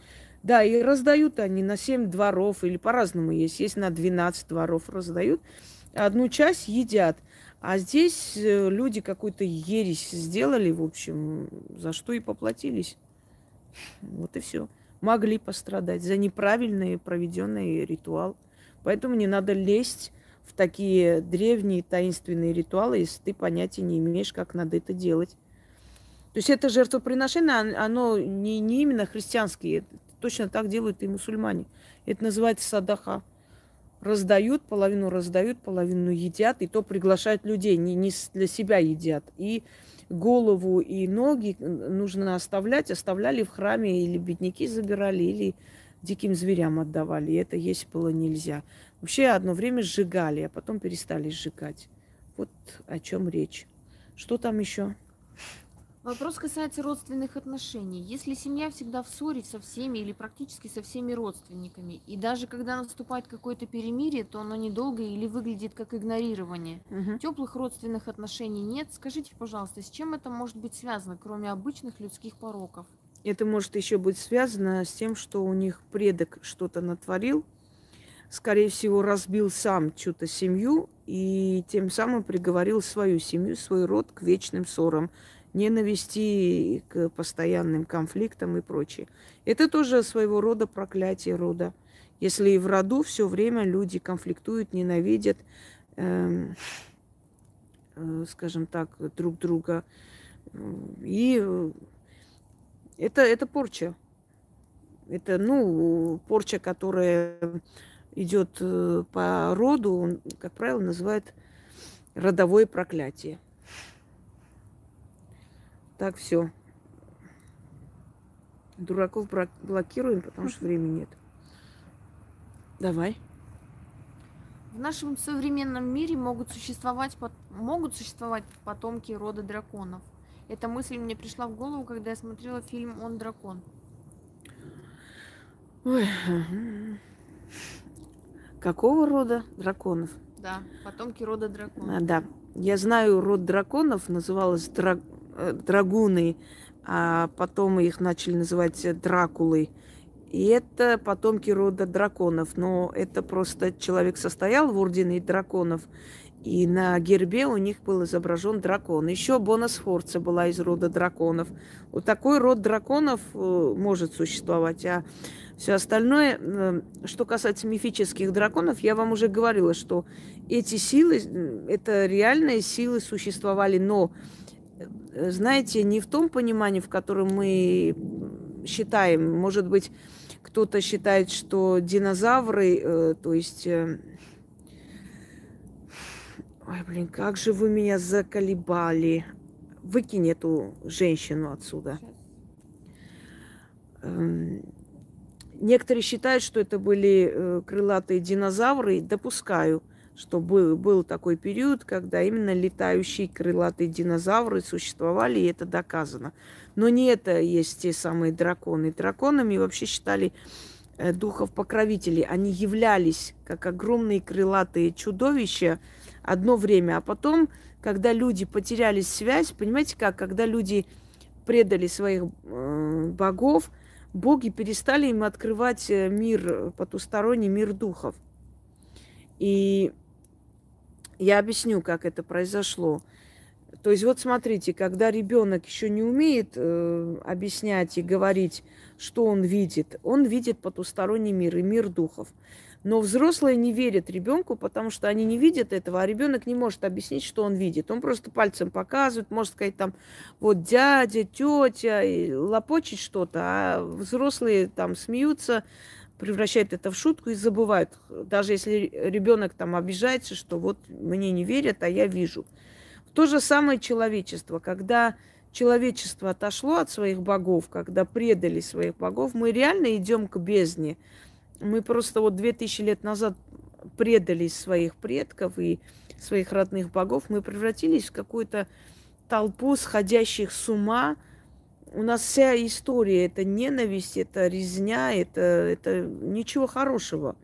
Да, и раздают они на 7 дворов, или по-разному есть. Есть на 12 дворов раздают. Одну часть едят. А здесь э, люди какую-то ересь сделали, в общем, за что и поплатились. Вот и все. Могли пострадать за неправильный проведенный ритуал. Поэтому не надо лезть в такие древние таинственные ритуалы, если ты понятия не имеешь, как надо это делать. То есть это жертвоприношение, оно не, не именно христианское. Точно так делают и мусульмане. Это называется садаха раздают, половину раздают, половину едят, и то приглашают людей, не, не для себя едят. И голову и ноги нужно оставлять, оставляли в храме, или бедняки забирали, или диким зверям отдавали. И это есть было нельзя. Вообще одно время сжигали, а потом перестали сжигать. Вот о чем речь. Что там еще? Вопрос касается родственных отношений. Если семья всегда в ссоре со всеми или практически со всеми родственниками, и даже когда наступает какое-то перемирие, то оно недолго или выглядит как игнорирование. Угу. Теплых родственных отношений нет. Скажите, пожалуйста, с чем это может быть связано, кроме обычных людских пороков? Это может еще быть связано с тем, что у них предок что-то натворил, скорее всего, разбил сам чью-то семью и тем самым приговорил свою семью, свой род к вечным ссорам ненависти к постоянным конфликтам и прочее. Это тоже своего рода проклятие рода. Если и в роду все время люди конфликтуют, ненавидят, э, э, скажем так, друг друга, и это, это порча. Это, ну, порча, которая идет э, по роду, как правило, называют родовое проклятие. Так, все. Дураков блокируем, потому что времени нет. Давай. В нашем современном мире могут существовать, могут существовать потомки рода драконов. Эта мысль мне пришла в голову, когда я смотрела фильм «Он дракон». Ой. Какого рода драконов? Да, потомки рода драконов. А, да. Я знаю род драконов, называлась драк... Э, драгуны, а потом их начали называть дракулы. И это потомки рода драконов. Но это просто человек состоял в ордене драконов И на гербе у них был изображен дракон. Еще Бонасфорца была из рода драконов. Вот такой род драконов э, может существовать. А все остальное, э, что касается мифических драконов, я вам уже говорила, что эти силы, это реальные силы существовали, но, э, знаете, не в том понимании, в котором мы считаем. Может быть, кто-то считает, что динозавры, то есть Ой, блин, как же вы меня заколебали. Выкинь эту женщину отсюда. Эм, некоторые считают, что это были э, крылатые динозавры. Допускаю, что был, был такой период, когда именно летающие крылатые динозавры существовали, и это доказано. Но не это есть те самые драконы. Драконами вообще считали э, духов покровителей. Они являлись как огромные крылатые чудовища, одно время, а потом, когда люди потеряли связь, понимаете как, когда люди предали своих э, богов, боги перестали им открывать э, мир потусторонний, мир духов. И я объясню, как это произошло. То есть вот смотрите, когда ребенок еще не умеет э, объяснять и говорить, что он видит, он видит потусторонний мир и мир духов. Но взрослые не верят ребенку, потому что они не видят этого, а ребенок не может объяснить, что он видит. Он просто пальцем показывает, может сказать там, вот дядя, тетя, лопочет что-то, а взрослые там смеются, превращают это в шутку и забывают. Даже если ребенок там обижается, что вот мне не верят, а я вижу. То же самое человечество. Когда человечество отошло от своих богов, когда предали своих богов, мы реально идем к бездне. Мы просто вот две тысячи лет назад предали своих предков и своих родных богов, мы превратились в какую-то толпу сходящих с ума. У нас вся история – это ненависть, это резня, это, это ничего хорошего,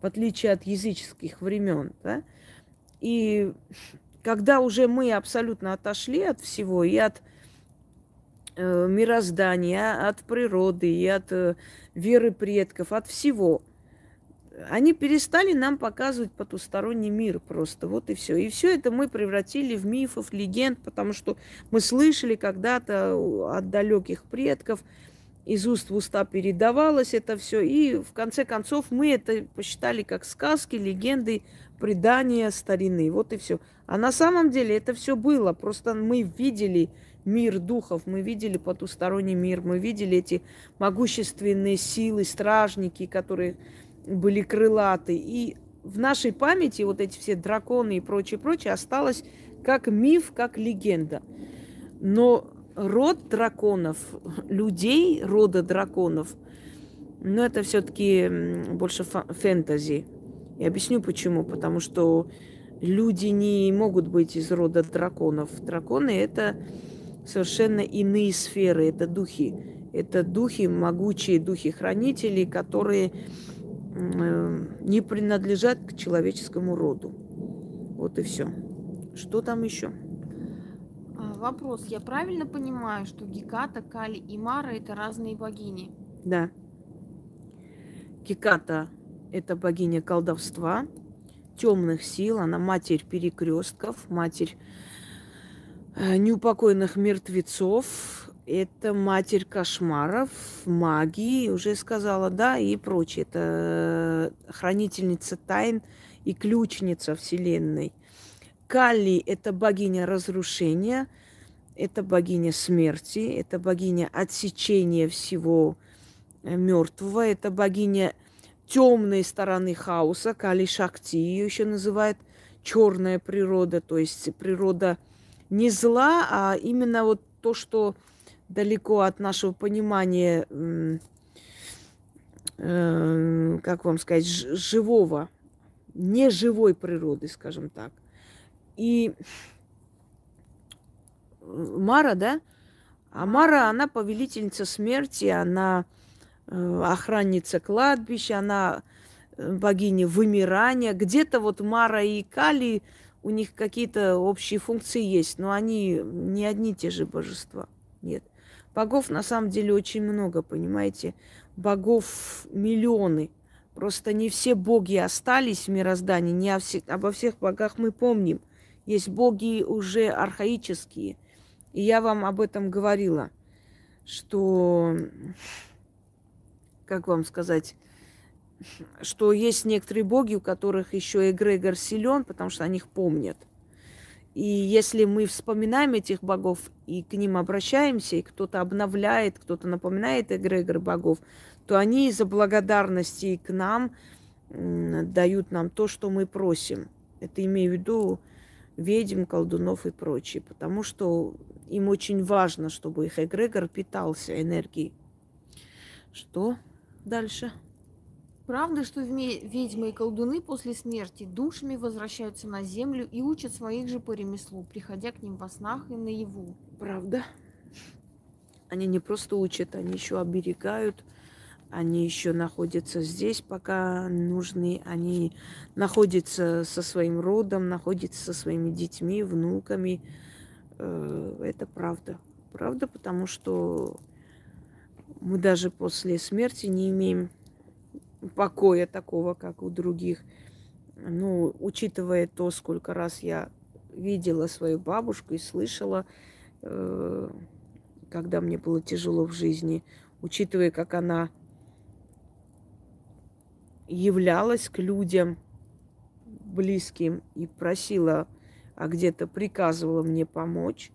в отличие от языческих времен. Да? И когда уже мы абсолютно отошли от всего, и от э, мироздания, от природы, и от э, веры предков, от всего. Они перестали нам показывать потусторонний мир просто. Вот и все. И все это мы превратили в мифов, легенд, потому что мы слышали когда-то от далеких предков, из уст в уста передавалось это все. И в конце концов мы это посчитали как сказки, легенды, предания старины. Вот и все. А на самом деле это все было. Просто мы видели мир духов, мы видели потусторонний мир, мы видели эти могущественные силы, стражники, которые были крылаты. И в нашей памяти вот эти все драконы и прочее, прочее осталось как миф, как легенда. Но род драконов, людей рода драконов, ну, это все-таки больше фэнтези. Я объясню почему. Потому что люди не могут быть из рода драконов. Драконы это совершенно иные сферы, это духи. Это духи, могучие духи-хранители, которые э, не принадлежат к человеческому роду. Вот и все. Что там еще? А, вопрос. Я правильно понимаю, что Геката, Кали и Мара это разные богини? Да. Геката это богиня колдовства, темных сил, она матерь перекрестков, матерь неупокоенных мертвецов, это матерь кошмаров, магии, уже сказала, да, и прочее. Это э, хранительница тайн и ключница Вселенной. Кали – это богиня разрушения, это богиня смерти, это богиня отсечения всего э, мертвого, это богиня темной стороны хаоса, Кали Шакти ее еще называют, черная природа, то есть природа – не зла, а именно вот то, что далеко от нашего понимания, э, как вам сказать, живого, неживой природы, скажем так. И Мара, да? А Мара, она повелительница смерти, она э, охранница кладбища, она э, богиня вымирания. Где-то вот Мара и Кали у них какие-то общие функции есть, но они не одни и те же божества. Нет. Богов на самом деле очень много, понимаете? Богов миллионы. Просто не все боги остались в мироздании, не обо всех богах мы помним. Есть боги уже архаические. И я вам об этом говорила, что, как вам сказать, что есть некоторые боги, у которых еще эгрегор силен, потому что они их помнят. И если мы вспоминаем этих богов и к ним обращаемся, и кто-то обновляет, кто-то напоминает эгрегор богов, то они из-за благодарности к нам дают нам то, что мы просим. Это имею в виду ведьм, колдунов и прочее, потому что им очень важно, чтобы их эгрегор питался энергией. Что дальше? Правда, что ведьмы и колдуны после смерти душами возвращаются на землю и учат своих же по ремеслу, приходя к ним во снах и наяву. Правда? Они не просто учат, они еще оберегают, они еще находятся здесь, пока нужны, они находятся со своим родом, находятся со своими детьми, внуками. Э, это правда. Правда, потому что мы даже после смерти не имеем покоя такого, как у других. Ну, учитывая то, сколько раз я видела свою бабушку и слышала, э, когда мне было тяжело в жизни, учитывая, как она являлась к людям близким и просила, а где-то приказывала мне помочь,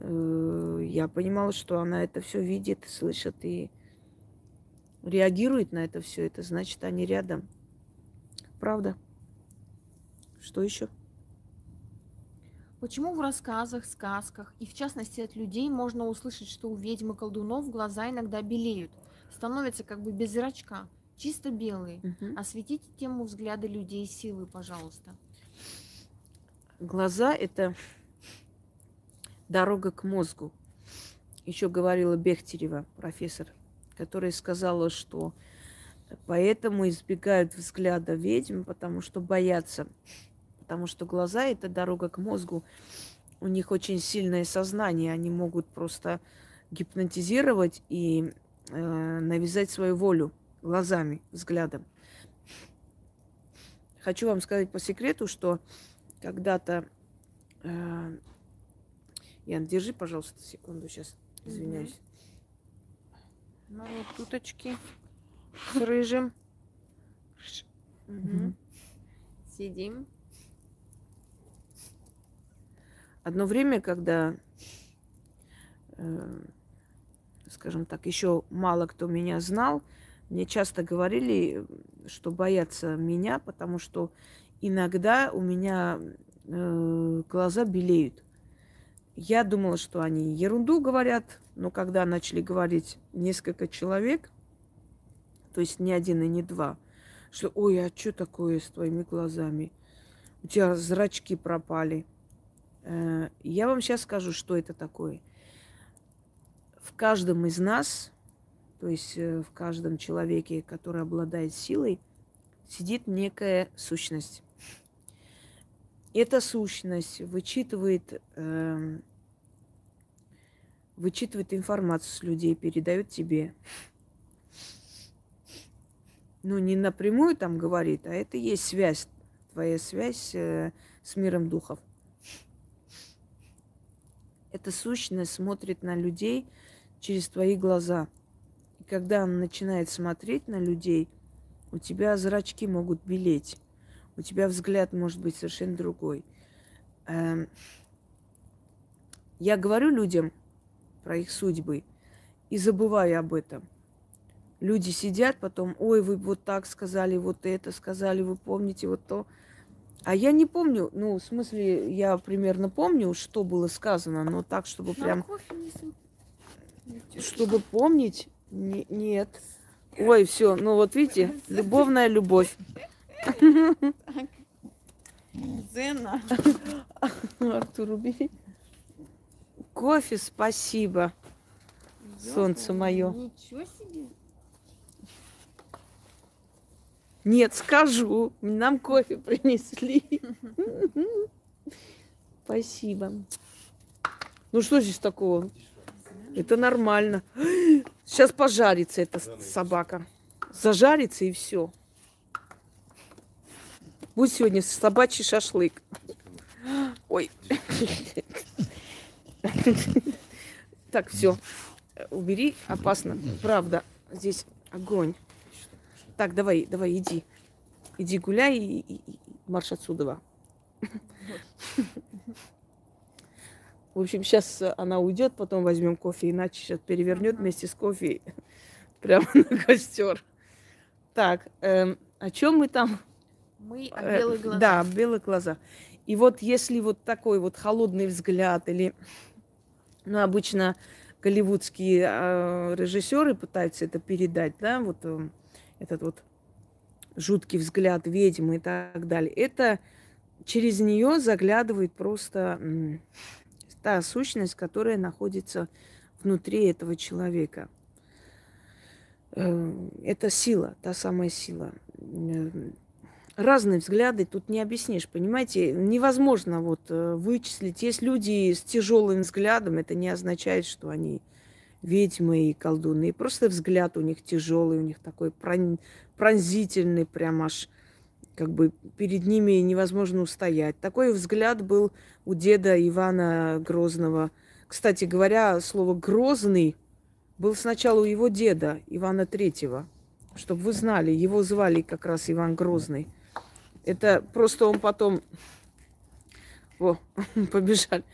э, я понимала, что она это все видит, слышит и реагирует на это все. Это значит, они рядом. Правда? Что еще? Почему в рассказах, сказках и в частности от людей можно услышать, что у ведьм и колдунов глаза иногда белеют, становятся как бы без зрачка? чисто белый. Угу. Осветите тему взгляда людей силы, пожалуйста. Глаза – это дорога к мозгу. Еще говорила Бехтерева, профессор, которая сказала, что поэтому избегают взгляда ведьм, потому что боятся. Потому что глаза – это дорога к мозгу. У них очень сильное сознание. Они могут просто гипнотизировать и э, навязать свою волю глазами, взглядом. Хочу вам сказать по секрету, что когда-то... Э, Ян, держи, пожалуйста, секунду, сейчас извиняюсь. Ну вот туточки с рыжим. Угу. Сидим. Одно время, когда, э, скажем так, еще мало кто меня знал, мне часто говорили, что боятся меня, потому что иногда у меня э, глаза белеют. Я думала, что они ерунду говорят, но когда начали говорить несколько человек, то есть не один и не два, что ой, а что такое с твоими глазами? У тебя зрачки пропали. Э, я вам сейчас скажу, что это такое. В каждом из нас то есть э, в каждом человеке, который обладает силой, сидит некая сущность. Эта сущность вычитывает, э, вычитывает информацию с людей, передает тебе. Ну, не напрямую там говорит, а это и есть связь, твоя связь э, с миром духов. Эта сущность смотрит на людей через твои глаза – и когда он начинает смотреть на людей, у тебя зрачки могут белеть, у тебя взгляд может быть совершенно другой. Эм, я говорю людям про их судьбы и забываю об этом. Люди сидят потом, ой, вы вот так сказали, вот это сказали, вы помните вот то. А я не помню, ну, в смысле, я примерно помню, что было сказано, но так, чтобы прям... Чтобы помнить, не, нет. Ой, все, ну вот видите, любовная любовь. Зена. Артур, убери. Кофе, спасибо. Солнце мое. Ничего себе. Нет, скажу. Нам кофе принесли. Спасибо. Ну что здесь такого? Это нормально. Сейчас пожарится эта собака. Зажарится и все. Будет сегодня собачий шашлык. Ой. Так, все. Убери, опасно. Правда, здесь огонь. Так, давай, давай, иди. Иди гуляй и, и, и марш отсюда. В общем, сейчас она уйдет, потом возьмем кофе, иначе сейчас перевернет вместе с кофе прямо на костер. Так, эм, о чем мы там? Мы о э, белых глазах. Да, белых глазах. И вот если вот такой вот холодный взгляд или, ну, обычно голливудские э, режиссеры пытаются это передать, да, вот э, этот вот жуткий взгляд ведьмы и так далее. Это через нее заглядывает просто э, та сущность, которая находится внутри этого человека. Э, это сила, та самая сила. Разные взгляды тут не объяснишь, понимаете? Невозможно вот э, вычислить. Есть люди с тяжелым взглядом, это не означает, что они ведьмы и колдуны. Просто взгляд у них тяжелый, у них такой пронзительный, прям аж как бы перед ними невозможно устоять. Такой взгляд был у деда Ивана Грозного. Кстати говоря, слово «грозный» был сначала у его деда Ивана Третьего. Чтобы вы знали, его звали как раз Иван Грозный. Это просто он потом... О, побежали.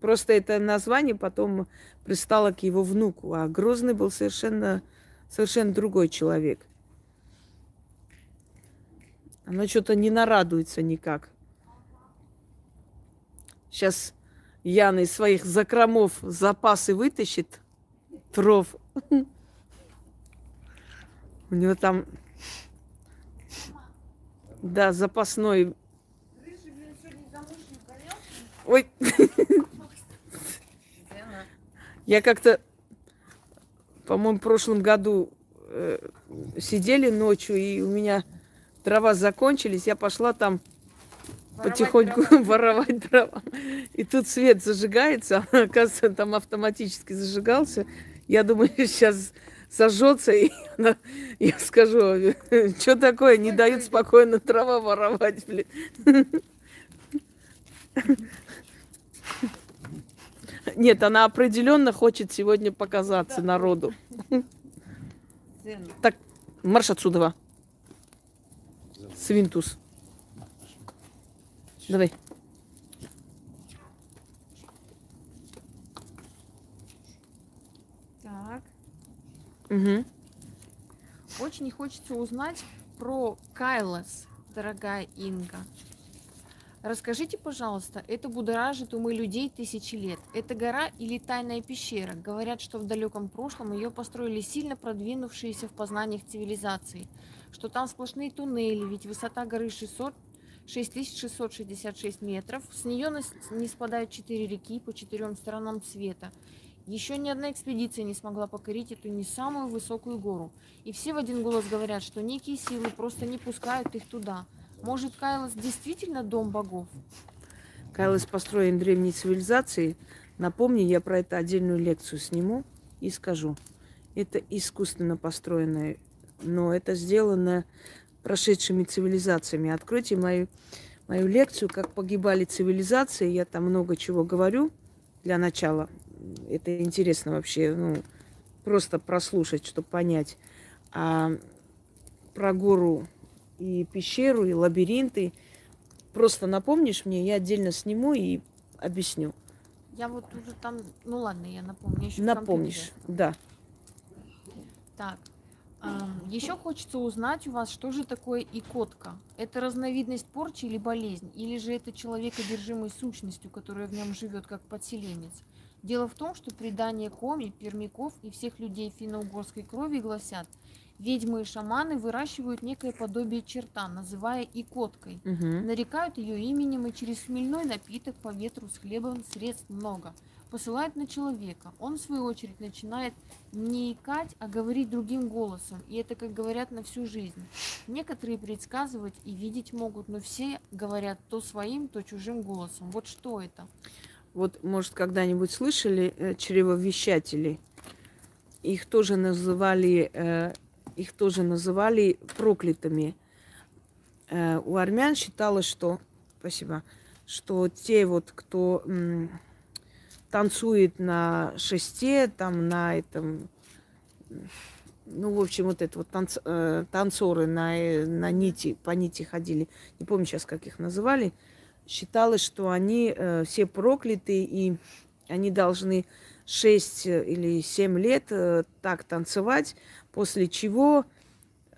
Просто это название потом пристало к его внуку. А Грозный был совершенно, совершенно другой человек. Она что-то не нарадуется никак. Сейчас Яна из своих закромов запасы вытащит дров. У него там да, запасной. Ой. Я как-то, по-моему, в прошлом году э, сидели ночью, и у меня дрова закончились. Я пошла там воровать потихоньку дрова. воровать дрова. И тут свет зажигается, а, оказывается, там автоматически зажигался. Я думаю, сейчас сожжется, и она, я скажу, что такое, не дают спокойно трава воровать, блин. Нет, она определенно хочет сегодня показаться народу. Так, марш отсюда. Свинтус. Давай. Угу. Очень хочется узнать про Кайлас, дорогая Инга. Расскажите, пожалуйста, это будоражит умы людей тысячи лет. Это гора или тайная пещера? Говорят, что в далеком прошлом ее построили сильно продвинувшиеся в познаниях цивилизации, что там сплошные туннели, ведь высота горы 600 6666 метров. С нее не спадают четыре реки по четырем сторонам света. Еще ни одна экспедиция не смогла покорить эту не самую высокую гору. И все в один голос говорят, что некие силы просто не пускают их туда. Может, Кайлос действительно дом богов? Кайлос построен древней цивилизацией. Напомни, я про это отдельную лекцию сниму и скажу. Это искусственно построенное, но это сделано прошедшими цивилизациями. Откройте мою, мою лекцию «Как погибали цивилизации». Я там много чего говорю для начала это интересно вообще, ну, просто прослушать, чтобы понять. А про гору и пещеру, и лабиринты просто напомнишь мне, я отдельно сниму и объясню. Я вот уже там, ну ладно, я напомню. Еще Напомнишь, да. Так, еще хочется узнать у вас, что же такое икотка? Это разновидность порчи или болезнь? Или же это человек, одержимый сущностью, которая в нем живет как подселенец? Дело в том, что предания коми, пермяков и всех людей финно-угорской крови гласят, ведьмы и шаманы выращивают некое подобие черта, называя икоткой. Угу. Нарекают ее именем, и через хмельной напиток по ветру с хлебом средств много. Посылают на человека. Он, в свою очередь, начинает не икать, а говорить другим голосом. И это, как говорят, на всю жизнь. Некоторые предсказывать и видеть могут, но все говорят то своим, то чужим голосом. Вот что это? Вот, может, когда-нибудь слышали э, чревовещатели? Их тоже называли, э, их тоже называли проклятыми. э, у армян считалось, что, спасибо, что те вот, кто танцует на шесте, там на этом, ну, в общем, вот это вот танц, э, танцоры на, э, на нити, по нити ходили, не помню сейчас, как их называли, считалось, что они э, все прокляты, и они должны 6 или 7 лет э, так танцевать, после чего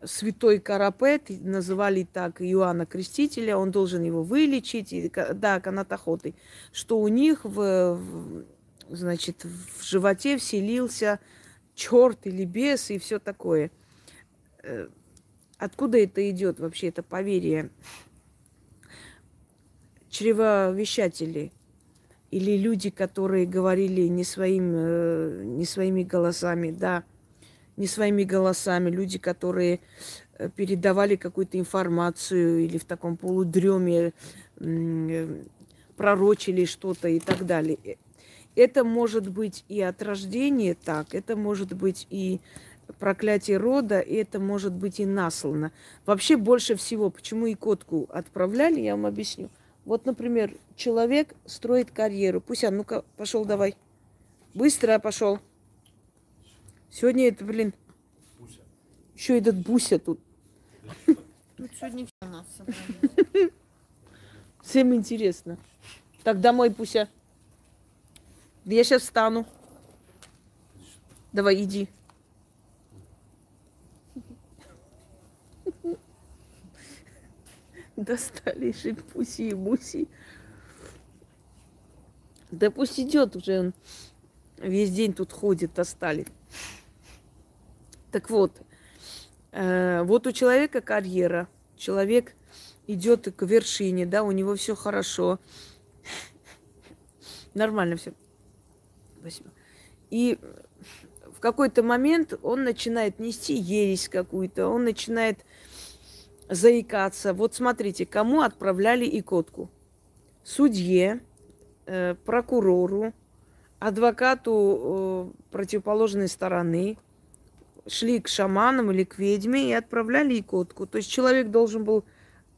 святой Карапет, называли так Иоанна Крестителя, он должен его вылечить, и, да, канат охоты, что у них в, в, значит, в животе вселился черт или бес и все такое. Э, откуда это идет вообще, это поверье? Чревовещатели или люди, которые говорили не, своим, э, не своими голосами, да, не своими голосами, люди, которые э, передавали какую-то информацию или в таком полудреме пророчили что-то и так далее. Это может быть и от рождения так, это может быть и проклятие рода, и это может быть и наслано. Вообще больше всего, почему и котку отправляли, я вам объясню. Вот, например, человек строит карьеру. Пуся, ну-ка, пошел давай. Быстро пошел. Сегодня это, блин, Буся. еще этот Буся тут. Ну, сегодня все у нас Всем интересно. Так, домой, Пуся. Я сейчас встану. Давай, иди. Достали же пуси и муси. Да пусть идет уже он весь день тут ходит, достали. Так вот, э, вот у человека карьера, человек идет к вершине, да, у него все хорошо, нормально все. Спасибо. И в какой-то момент он начинает нести ересь какую-то, он начинает заикаться. Вот смотрите, кому отправляли икотку? Судье, э, прокурору, адвокату э, противоположной стороны, шли к шаманам или к ведьме и отправляли икотку. То есть человек должен был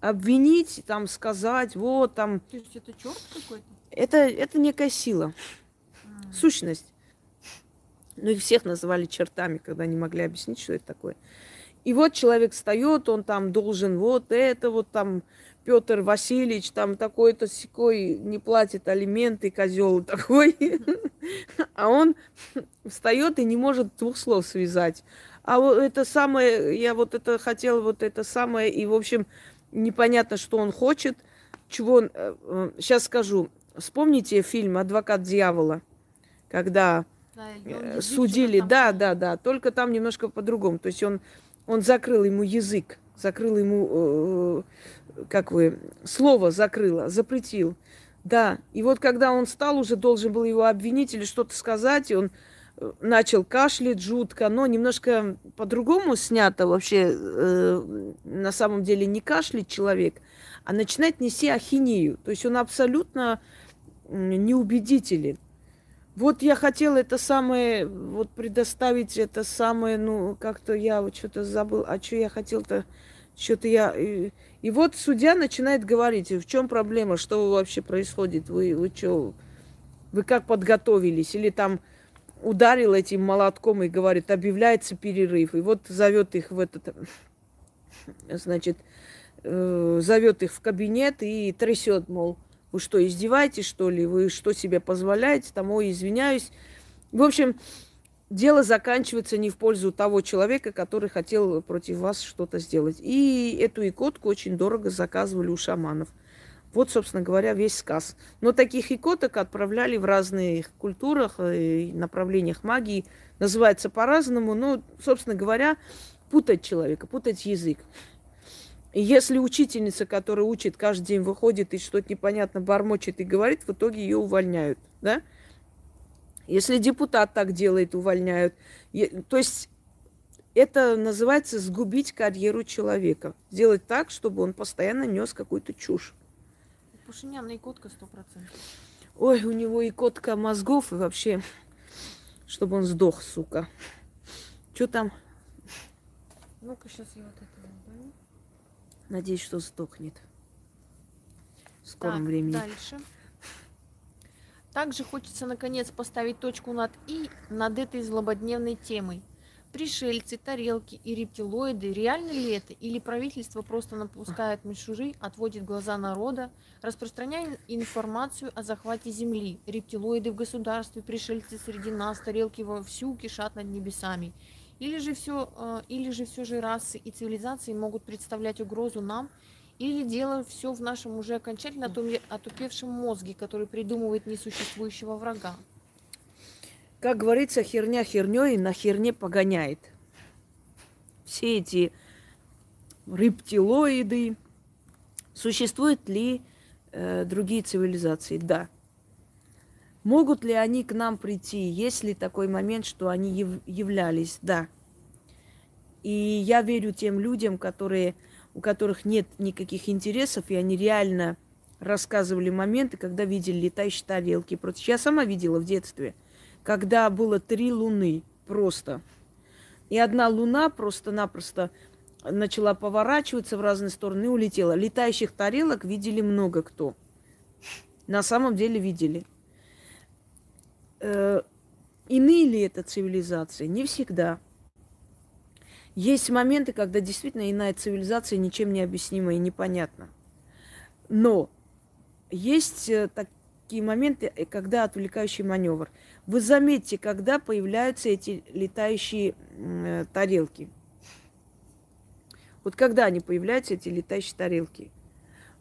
обвинить, там сказать, вот там. То есть это черт какой-то? Это, это некая сила сущность. Ну, их всех называли чертами, когда не могли объяснить, что это такое. И вот человек встает, он там должен вот это, вот там Петр Васильевич, там такой-то секой не платит алименты, козел такой. А он встает и не может двух слов связать. А вот это самое, я вот это хотела, вот это самое, и, в общем, непонятно, что он хочет, чего он... Сейчас э, скажу. Вспомните фильм «Адвокат дьявола» когда да, э, судили, да, да, да, только там немножко по-другому. То есть он, он закрыл ему язык, закрыл ему, э, как вы, слово закрыло, запретил. Да, и вот когда он стал, уже должен был его обвинить или что-то сказать, и он э, начал кашлять жутко, но немножко по-другому снято вообще, э, на самом деле не кашляет человек, а начинает нести ахинею. То есть он абсолютно неубедителен. Вот я хотела это самое, вот предоставить это самое, ну, как-то я вот что-то забыл, а что я хотел-то, что-то я... И, и вот судья начинает говорить, в чем проблема, что вообще происходит, вы, вы что, вы как подготовились, или там ударил этим молотком и говорит, объявляется перерыв, и вот зовет их в этот, значит, э, зовет их в кабинет и трясет, мол, вы что, издеваетесь, что ли? Вы что себе позволяете? Там, ой, извиняюсь. В общем, дело заканчивается не в пользу того человека, который хотел против вас что-то сделать. И эту икотку очень дорого заказывали у шаманов. Вот, собственно говоря, весь сказ. Но таких икоток отправляли в разных культурах и направлениях магии. Называется по-разному, но, собственно говоря, путать человека, путать язык. И если учительница, которая учит, каждый день выходит и что-то непонятно бормочет и говорит, в итоге ее увольняют, да? Если депутат так делает, увольняют. То есть это называется сгубить карьеру человека. Сделать так, чтобы он постоянно нес какую-то чушь. Пушинян и котка сто процентов. Ой, у него и котка мозгов, и вообще, чтобы он сдох, сука. Что там? Ну-ка, сейчас я вот это Надеюсь, что сдохнет. В скором Так, времени. Дальше. Также хочется наконец поставить точку над «и» над этой злободневной темой. Пришельцы, тарелки и рептилоиды, реально ли это? Или правительство просто напускает мишуры, отводит глаза народа, распространяя информацию о захвате Земли? Рептилоиды в государстве, пришельцы среди нас, тарелки вовсю кишат над небесами. Или же все, или же все же расы и цивилизации могут представлять угрозу нам, или дело все в нашем уже окончательно отупевшем мозге, который придумывает несуществующего врага. Как говорится, херня херней на херне погоняет. Все эти рептилоиды. Существуют ли э, другие цивилизации? Да. Могут ли они к нам прийти? Есть ли такой момент, что они яв- являлись? Да. И я верю тем людям, которые, у которых нет никаких интересов, и они реально рассказывали моменты, когда видели летающие тарелки. Просто я сама видела в детстве – когда было три луны просто. И одна луна просто-напросто начала поворачиваться в разные стороны и улетела. Летающих тарелок видели много кто. На самом деле видели. Э, иные ли это цивилизации? Не всегда. Есть моменты, когда действительно иная цивилизация ничем не объяснима и непонятна. Но есть э, так, такие моменты, э, когда отвлекающий маневр. Вы заметьте, когда появляются эти летающие э, тарелки. Вот когда они появляются, эти летающие тарелки?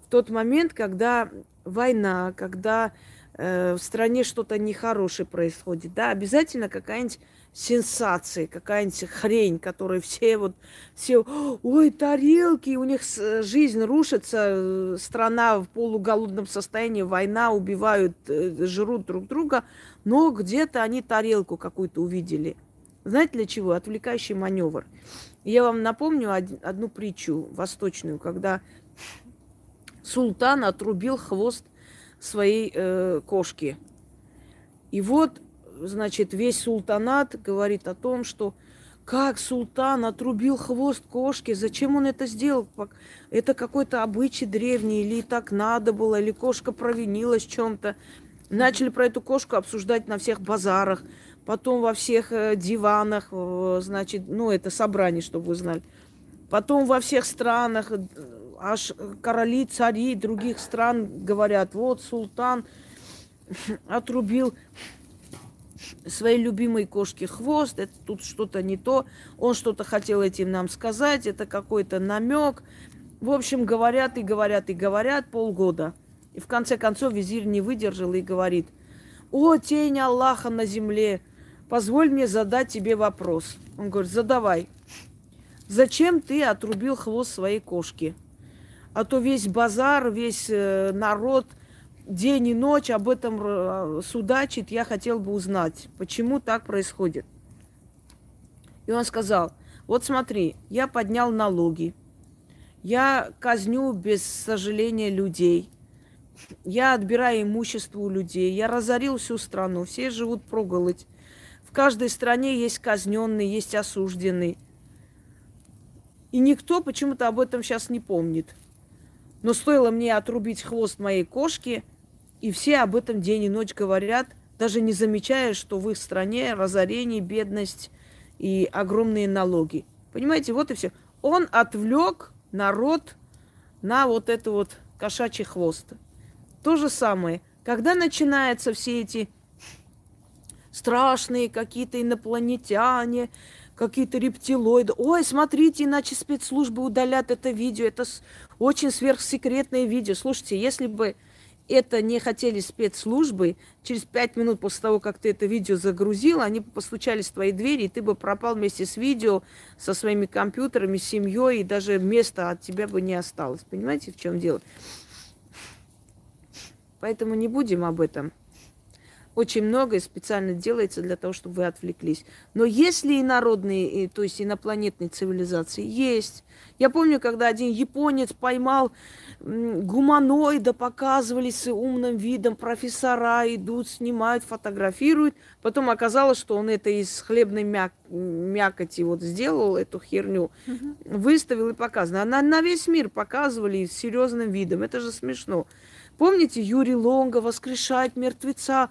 В тот момент, когда война, когда в стране что-то нехорошее происходит, да, обязательно какая-нибудь сенсации, какая-нибудь хрень, которую все вот, все, ой, тарелки, у них жизнь рушится, э, страна в полуголодном состоянии, война, убивают, э, жрут друг друга, но где-то они тарелку какую-то увидели. Знаете для чего? Отвлекающий маневр. Я вам напомню одну притчу восточную, когда султан отрубил хвост своей э, кошки. И вот значит, весь султанат говорит о том, что как султан отрубил хвост кошки, зачем он это сделал? Это какой-то обычай древний, или так надо было, или кошка провинилась в чем-то. Начали про эту кошку обсуждать на всех базарах, потом во всех э, диванах, значит, ну, это собрание, чтобы вы знали. Потом во всех странах, э, аж короли, цари других стран говорят, вот султан отрубил своей любимой кошке хвост, это тут что-то не то, он что-то хотел этим нам сказать, это какой-то намек. В общем, говорят и говорят и говорят полгода. И в конце концов визирь не выдержал и говорит, о, тень Аллаха на земле, позволь мне задать тебе вопрос. Он говорит, задавай. Зачем ты отрубил хвост своей кошки? А то весь базар, весь э, народ – день и ночь об этом э, судачит, я хотел бы узнать, почему так происходит. И он сказал, вот смотри, я поднял налоги, я казню без сожаления людей, я отбираю имущество у людей, я разорил всю страну, все живут проголодь. В каждой стране есть казненный, есть осужденный. И никто почему-то об этом сейчас не помнит. Но стоило мне отрубить хвост моей кошки – и все об этом день и ночь говорят, даже не замечая, что в их стране разорение, бедность и огромные налоги. Понимаете, вот и все. Он отвлек народ на вот это вот кошачий хвост. То же самое. Когда начинаются все эти страшные какие-то инопланетяне, какие-то рептилоиды. Ой, смотрите, иначе спецслужбы удалят это видео. Это очень сверхсекретное видео. Слушайте, если бы это не хотели спецслужбы, через пять минут после того, как ты это видео загрузил, они постучались в твои двери, и ты бы пропал вместе с видео, со своими компьютерами, семьей, и даже места от тебя бы не осталось. Понимаете, в чем дело? Поэтому не будем об этом. Очень многое специально делается для того, чтобы вы отвлеклись. Но если и народные, то есть инопланетные цивилизации есть. Я помню, когда один японец поймал гуманоида, показывали с умным видом, профессора идут, снимают, фотографируют. Потом оказалось, что он это из хлебной мяк мякоти вот сделал, эту херню, угу. выставил и показывал. На, на весь мир показывали с серьезным видом. Это же смешно. Помните, Юрий Лонга воскрешает мертвеца.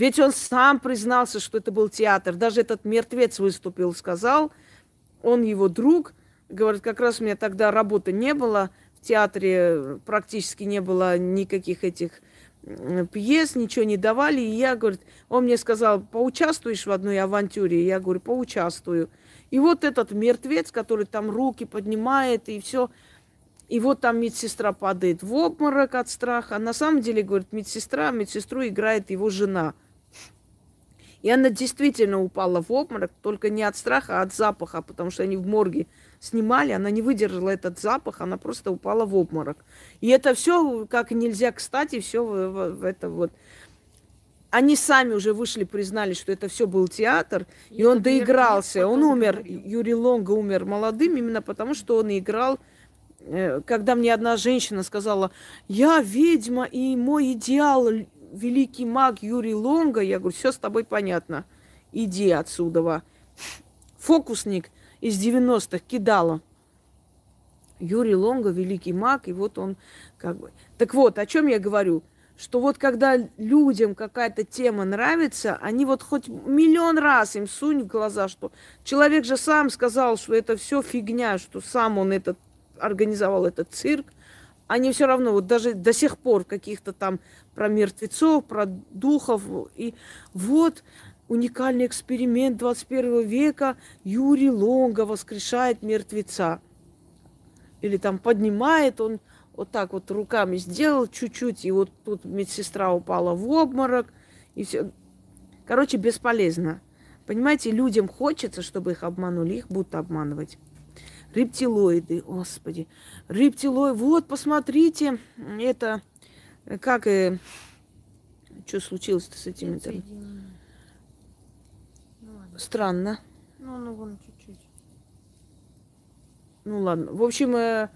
Ведь он сам признался, что это был театр. Даже этот мертвец выступил, сказал, он его друг. Говорит, как раз у меня тогда работы не было. В театре практически не было никаких этих пьес, ничего не давали. И я, говорит, он мне сказал, поучаствуешь в одной авантюре? Я говорю, поучаствую. И вот этот мертвец, который там руки поднимает и все, и вот там медсестра падает в обморок от страха. А на самом деле, говорит, медсестра, медсестру играет его жена – и она действительно упала в обморок, только не от страха, а от запаха, потому что они в морге снимали, она не выдержала этот запах, она просто упала в обморок. И это все, как нельзя кстати, все в, в, в это вот. Они сами уже вышли, признали, что это все был театр, и, и он доигрался. Он умер, говорил. Юрий Лонга умер молодым именно потому, что он играл э, когда мне одна женщина сказала, я ведьма, и мой идеал великий маг Юрий Лонга, я говорю, все с тобой понятно, иди отсюда. Фокусник из 90-х кидала. Юрий Лонга, великий маг, и вот он как бы... Так вот, о чем я говорю? Что вот когда людям какая-то тема нравится, они вот хоть миллион раз им сунь в глаза, что человек же сам сказал, что это все фигня, что сам он этот организовал этот цирк, они все равно вот даже до сих пор каких-то там про мертвецов, про духов. И вот уникальный эксперимент 21 века. Юрий Лонга воскрешает мертвеца. Или там поднимает он вот так вот руками сделал чуть-чуть, и вот тут медсестра упала в обморок, и все. Короче, бесполезно. Понимаете, людям хочется, чтобы их обманули, их будут обманывать рептилоиды, господи, рептилоиды, вот, посмотрите, это, как, э, что случилось-то с этими? -то? Ну, Странно. Ну, ну, вон чуть-чуть. Ну, ладно, в общем, э,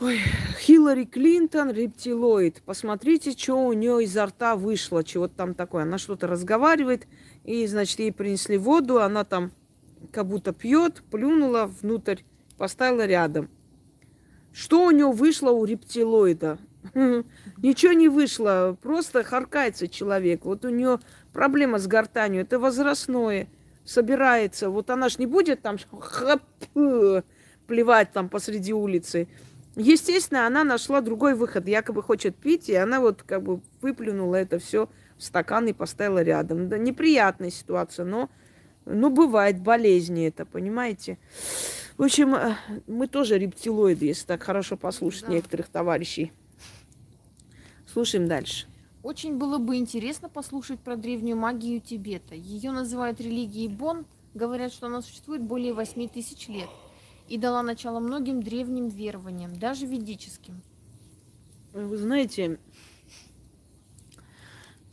Ой, Хиллари Клинтон, рептилоид. Посмотрите, что у нее изо рта вышло, чего-то там такое. Она что-то разговаривает, и, значит, ей принесли воду, она там как будто пьет, плюнула внутрь, поставила рядом. Что у него вышло у рептилоида? Ничего не вышло, просто харкается человек. Вот у нее проблема с гортанью, это возрастное, собирается. Вот она ж не будет там хап, плевать там посреди улицы. Естественно, она нашла другой выход, якобы хочет пить, и она вот как бы выплюнула это все в стакан и поставила рядом. Да, неприятная ситуация, но ну, бывает болезни это, понимаете? В общем, э, мы тоже рептилоиды, если так хорошо послушать да. некоторых товарищей. Слушаем дальше. Очень было бы интересно послушать про древнюю магию Тибета. Ее называют религией Бон. Говорят, что она существует более 8 тысяч лет и дала начало многим древним верованиям, даже ведическим. Вы знаете,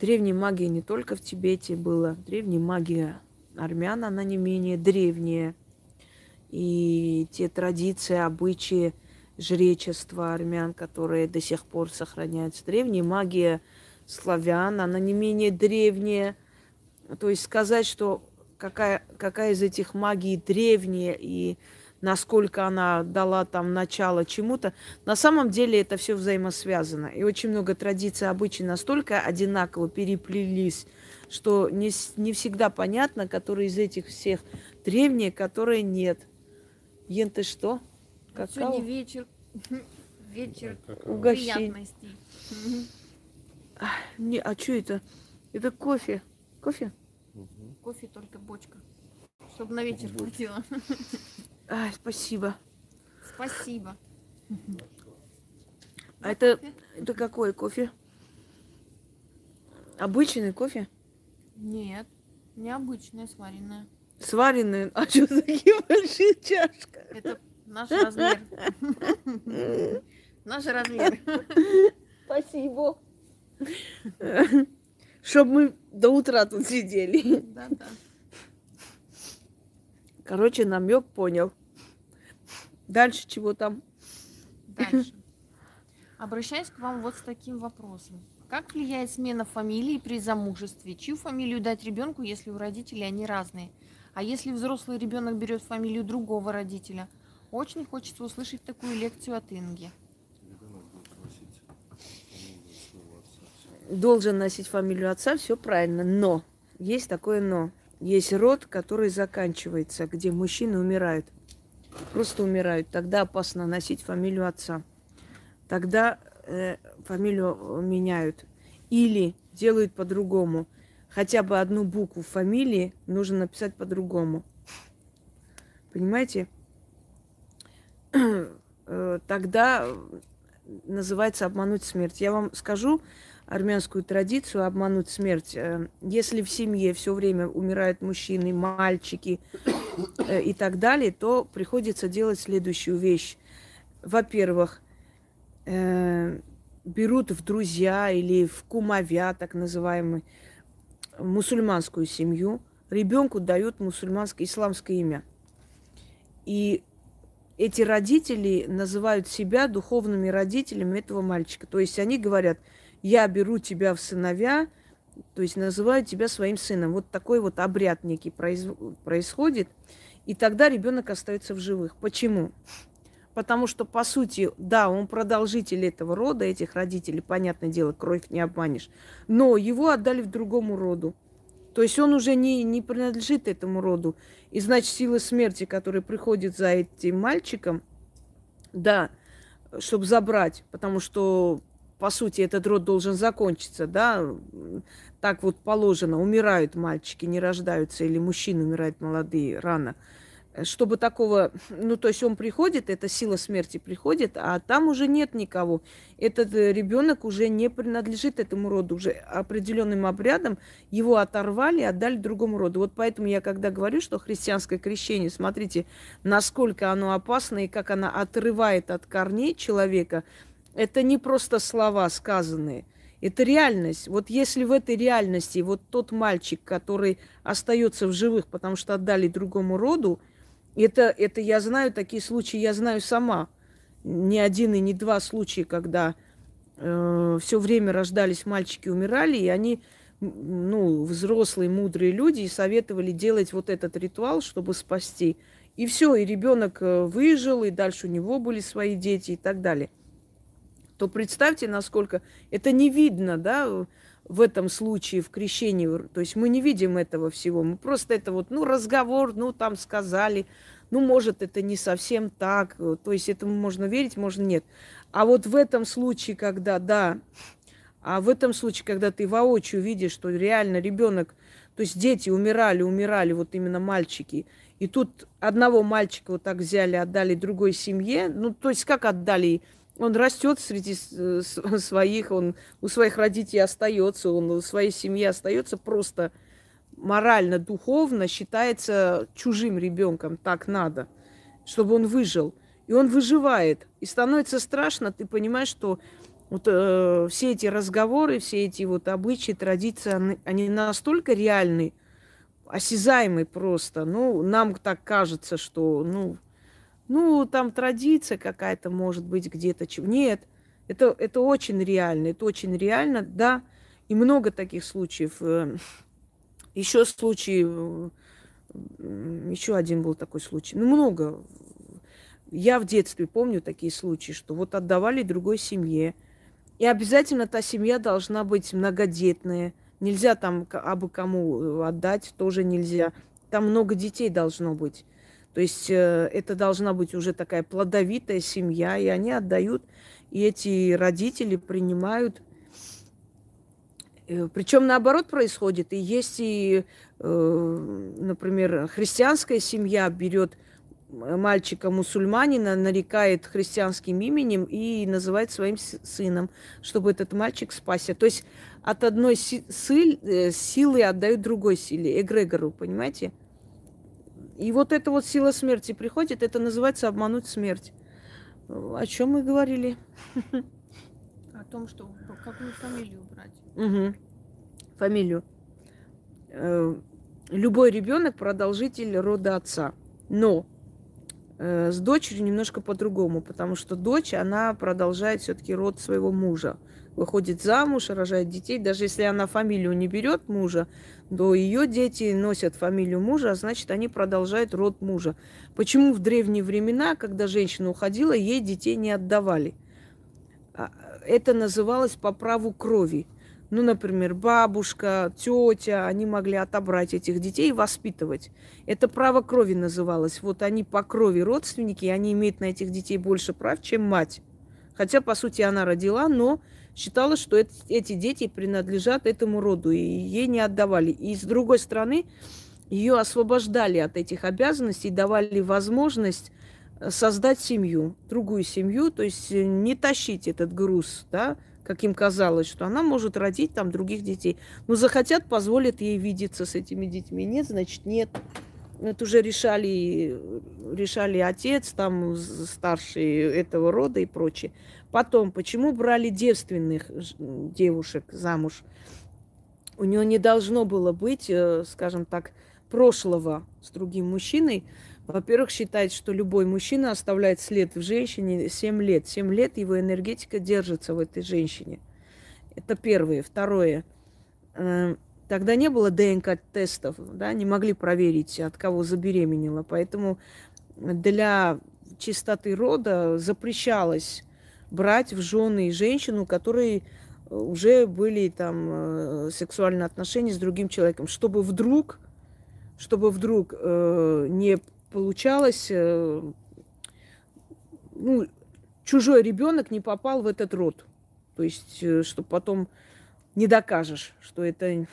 древняя магия не только в Тибете была, древняя магия армян, она не менее древняя. И те традиции, обычаи жречества армян, которые до сих пор сохраняются. Древняя магия славян, она не менее древняя. То есть сказать, что какая, какая из этих магий древняя и насколько она дала там начало чему-то. На самом деле это все взаимосвязано. И очень много традиций, обычаи настолько одинаково переплелись, что не, не всегда понятно, которые из этих всех древние, которые нет. Ен, ты что? Какао? Сегодня вечер. Вечер угощений. Не, а что это? Это кофе. Кофе? Кофе только бочка. Чтобы на вечер хватило. А, спасибо. Спасибо. А это, это какой кофе? Обычный кофе? Нет, необычная, сваренная. Сваренная? А что за такие большие чашка? Это наш размер. Наш размер. Спасибо. Чтобы мы до утра тут сидели. Да, да. Короче, намек понял. Дальше чего там? Дальше. Обращаюсь к вам вот с таким вопросом. Как влияет смена фамилии при замужестве? Чью фамилию дать ребенку, если у родителей они разные? А если взрослый ребенок берет фамилию другого родителя? Очень хочется услышать такую лекцию от Инги. Должен носить фамилию отца, все правильно. Но есть такое но. Есть род, который заканчивается, где мужчины умирают. Просто умирают. Тогда опасно носить фамилию отца. Тогда э, фамилию меняют. Или делают по-другому. Хотя бы одну букву фамилии нужно написать по-другому. Понимаете? Э, тогда называется обмануть смерть. Я вам скажу армянскую традицию обмануть смерть. Э, если в семье все время умирают мужчины, мальчики и так далее, то приходится делать следующую вещь. Во-первых, берут в друзья или в кумовя, так называемый, мусульманскую семью, ребенку дают мусульманское исламское имя. И эти родители называют себя духовными родителями этого мальчика. То есть они говорят, я беру тебя в сыновья, то есть называют тебя своим сыном. Вот такой вот обряд некий произ... происходит, и тогда ребенок остается в живых. Почему? Потому что, по сути, да, он продолжитель этого рода, этих родителей, понятное дело, кровь не обманешь. Но его отдали в другому роду. То есть он уже не, не принадлежит этому роду. И значит, сила смерти, которая приходит за этим мальчиком, да, чтобы забрать, потому что, по сути, этот род должен закончиться, да, так вот положено, умирают мальчики, не рождаются, или мужчины умирают молодые рано – чтобы такого, ну, то есть он приходит, эта сила смерти приходит, а там уже нет никого. Этот э, ребенок уже не принадлежит этому роду, уже определенным обрядом его оторвали, отдали другому роду. Вот поэтому я когда говорю, что христианское крещение, смотрите, насколько оно опасно и как оно отрывает от корней человека, это не просто слова сказанные – это реальность. Вот если в этой реальности вот тот мальчик, который остается в живых, потому что отдали другому роду, это, это я знаю, такие случаи я знаю сама. Не один и не два случая, когда э, все время рождались мальчики, умирали, и они, ну, взрослые, мудрые люди, советовали делать вот этот ритуал, чтобы спасти. И все, и ребенок э, выжил, и дальше у него были свои дети и так далее. То представьте, насколько это не видно, да, в этом случае, в крещении. То есть мы не видим этого всего. Мы просто это вот, ну, разговор, ну, там сказали, ну, может, это не совсем так. То есть этому можно верить, можно нет. А вот в этом случае, когда, да, а в этом случае, когда ты воочию видишь, что реально ребенок, то есть дети умирали, умирали, вот именно мальчики, и тут одного мальчика вот так взяли, отдали другой семье, ну, то есть как отдали? Он растет среди своих, он у своих родителей остается, он у своей семьи остается просто морально, духовно считается чужим ребенком. Так надо, чтобы он выжил. И он выживает. И становится страшно, ты понимаешь, что вот э, все эти разговоры, все эти вот обычаи, традиции, они, они настолько реальны, осязаемы просто. Ну, нам так кажется, что, ну, ну, там традиция какая-то может быть где-то. Нет, это, это очень реально, это очень реально, да. И много таких случаев. Э, еще случаи, э, еще один был такой случай. Ну, много. Я в детстве помню такие случаи, что вот отдавали другой семье. И обязательно та семья должна быть многодетная. Нельзя там абы кому э, отдать, тоже нельзя. Там много детей должно быть. То есть э, это должна быть уже такая плодовитая семья, и они отдают, и эти родители принимают. Э, Причем наоборот происходит. И есть и, э, например, христианская семья берет мальчика мусульманина, нарекает христианским именем и называет своим сыном, чтобы этот мальчик спасся. То есть от одной силы отдают другой силе, эгрегору, понимаете? И вот эта вот сила смерти приходит, это называется обмануть смерть. О чем мы говорили? О том, что какую фамилию брать. Угу. фамилию. Э, любой ребенок продолжитель рода отца. Но э, с дочерью немножко по-другому, потому что дочь, она продолжает все-таки род своего мужа. Выходит замуж, рожает детей. Даже если она фамилию не берет мужа, то ее дети носят фамилию мужа, а значит, они продолжают род мужа. Почему в древние времена, когда женщина уходила, ей детей не отдавали? А, это называлось по праву крови. Ну, например, бабушка, тетя, они могли отобрать этих детей и воспитывать. Это право крови называлось. Вот они по крови родственники, и они имеют на этих детей больше прав, чем мать. Хотя, по сути, она родила, но считала, что это, эти дети принадлежат этому роду, и ей не отдавали. И с другой стороны, ее освобождали от этих обязанностей, давали возможность э, создать семью, другую семью, то есть э, не тащить этот груз, да, как им казалось, что она может родить там других детей. Но захотят, позволят ей видеться с этими детьми. Нет, значит, нет. Это уже решали, решали отец, там старший этого рода и прочее. Потом, почему брали девственных девушек замуж? У нее не должно было быть, э, скажем так, прошлого с другим мужчиной, во-первых, считается, что любой мужчина оставляет след в женщине 7 лет. 7 лет его энергетика держится в этой женщине. Это первое. Второе. Э, тогда не было ДНК-тестов, да, не могли проверить, от кого забеременела. Поэтому для чистоты рода запрещалось брать в жены женщину, которые уже были там э, сексуальные отношения с другим человеком, чтобы вдруг, чтобы вдруг э, не получалось, э, ну, чужой ребенок не попал в этот род. То есть, э, чтобы потом не докажешь, что это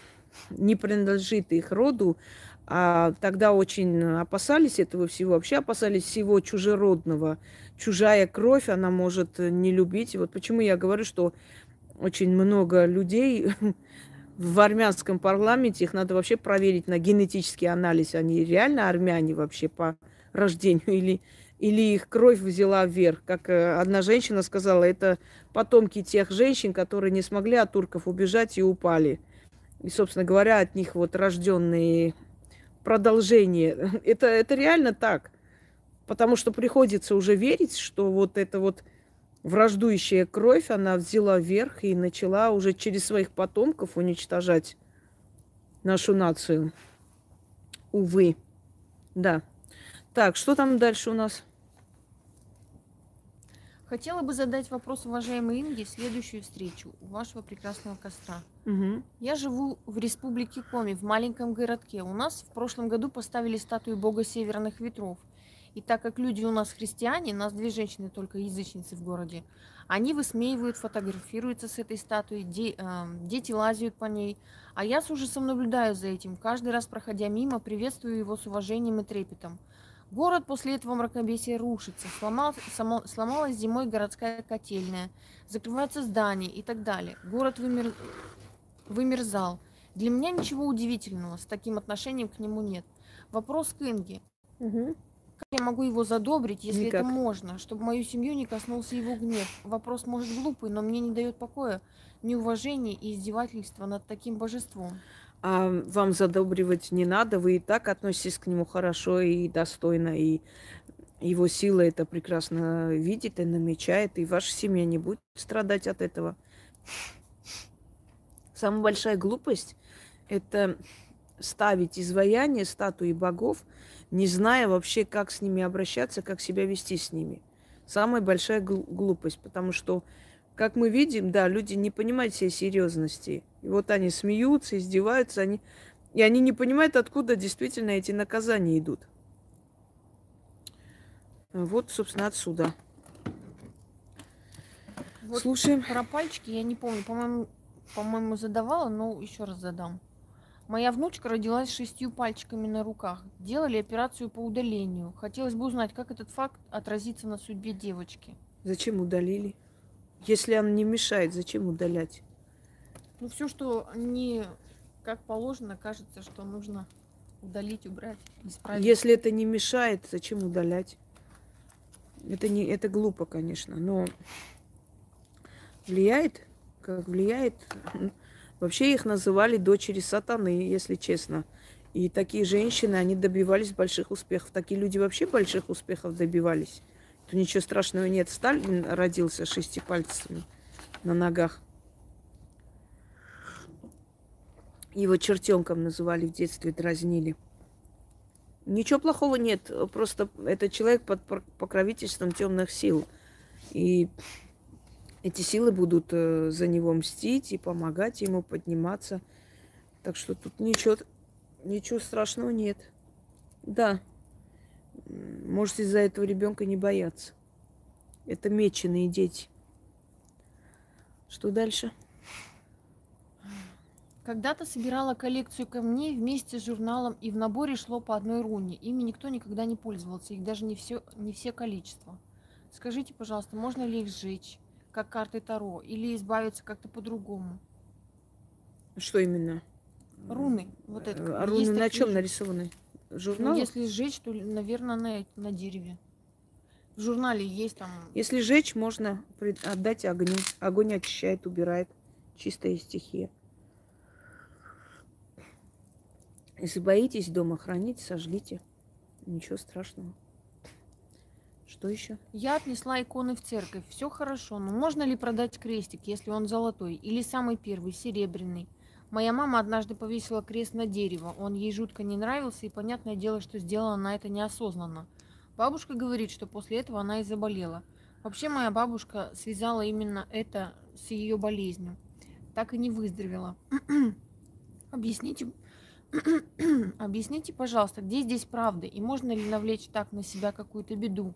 не принадлежит их роду, а тогда очень опасались этого всего, вообще опасались всего чужеродного. Чужая кровь, она может не любить. И вот почему я говорю, что очень много людей в армянском парламенте, их надо вообще проверить на генетический анализ. Они реально армяне вообще по рождению или, или их кровь взяла вверх. Как э, одна женщина сказала, это потомки тех женщин, которые не смогли от турков убежать и упали. И, собственно говоря, от них вот рожденные продолжение. Это, это реально так. Потому что приходится уже верить, что вот это вот враждующая кровь, она взяла вверх и начала уже через своих потомков уничтожать нашу нацию. Увы. Да. Так, что там дальше у нас? Хотела бы задать вопрос уважаемой Инге следующую встречу у вашего прекрасного костра. Угу. Я живу в республике Коми, в маленьком городке. У нас в прошлом году поставили статую бога северных ветров – и так как люди у нас христиане, нас две женщины только язычницы в городе, они высмеивают, фотографируются с этой статуей, де, э, дети лазят по ней. А я с ужасом наблюдаю за этим. Каждый раз, проходя мимо, приветствую его с уважением и трепетом. Город после этого мракобесия рушится, сломал, само, сломалась зимой городская котельная, закрываются здания и так далее. Город вымер, вымерзал. Для меня ничего удивительного, с таким отношением к нему нет. Вопрос к Инге. Угу я могу его задобрить, если Никак. это можно, чтобы мою семью не коснулся его гнев? Вопрос может глупый, но мне не дает покоя неуважение и издевательство над таким божеством. А вам задобривать не надо, вы и так относитесь к нему хорошо и достойно, и его сила это прекрасно видит и намечает, и ваша семья не будет страдать от этого. Самая большая глупость – это ставить изваяние статуи богов не зная вообще, как с ними обращаться, как себя вести с ними. Самая большая глупость, потому что, как мы видим, да, люди не понимают всей серьезности. И вот они смеются, издеваются, они... и они не понимают, откуда действительно эти наказания идут. Вот, собственно, отсюда. Вот Слушаем. Про пальчики я не помню, по-моему, по-моему, задавала, но еще раз задам. Моя внучка родилась с шестью пальчиками на руках. Делали операцию по удалению. Хотелось бы узнать, как этот факт отразится на судьбе девочки. Зачем удалили? Если она не мешает, зачем удалять? Ну, все, что не как положено, кажется, что нужно удалить, убрать, исправить. Если это не мешает, зачем удалять? Это, не, это глупо, конечно, но влияет, как влияет, Вообще их называли дочери сатаны, если честно. И такие женщины, они добивались больших успехов. Такие люди вообще больших успехов добивались. То ничего страшного нет. Сталин родился шести пальцами на ногах. Его чертенком называли в детстве, дразнили. Ничего плохого нет. Просто это человек под покровительством темных сил. И эти силы будут э, за него мстить и помогать ему подниматься. Так что тут ничего, ничего страшного нет. Да, можете из-за этого ребенка не бояться. Это меченые дети. Что дальше? Когда-то собирала коллекцию камней вместе с журналом, и в наборе шло по одной руне. Ими никто никогда не пользовался, их даже не все, не все количество. Скажите, пожалуйста, можно ли их сжечь? как карты Таро, или избавиться как-то по-другому? Что именно? Руны. Вот это. А руны на чем нарисованы? Журнал? Ну, если сжечь, то, наверное, на, на дереве. В журнале есть там... Если сжечь, можно отдать огню. Огонь очищает, убирает. Чистая стихия. Если боитесь дома хранить, сожгите. Ничего страшного. Что еще? Я отнесла иконы в церковь. Все хорошо, но можно ли продать крестик, если он золотой? Или самый первый, серебряный? Моя мама однажды повесила крест на дерево. Он ей жутко не нравился, и понятное дело, что сделала она это неосознанно. Бабушка говорит, что после этого она и заболела. Вообще моя бабушка связала именно это с ее болезнью. Так и не выздоровела. Объясните, объясните, пожалуйста, где здесь правда? И можно ли навлечь так на себя какую-то беду?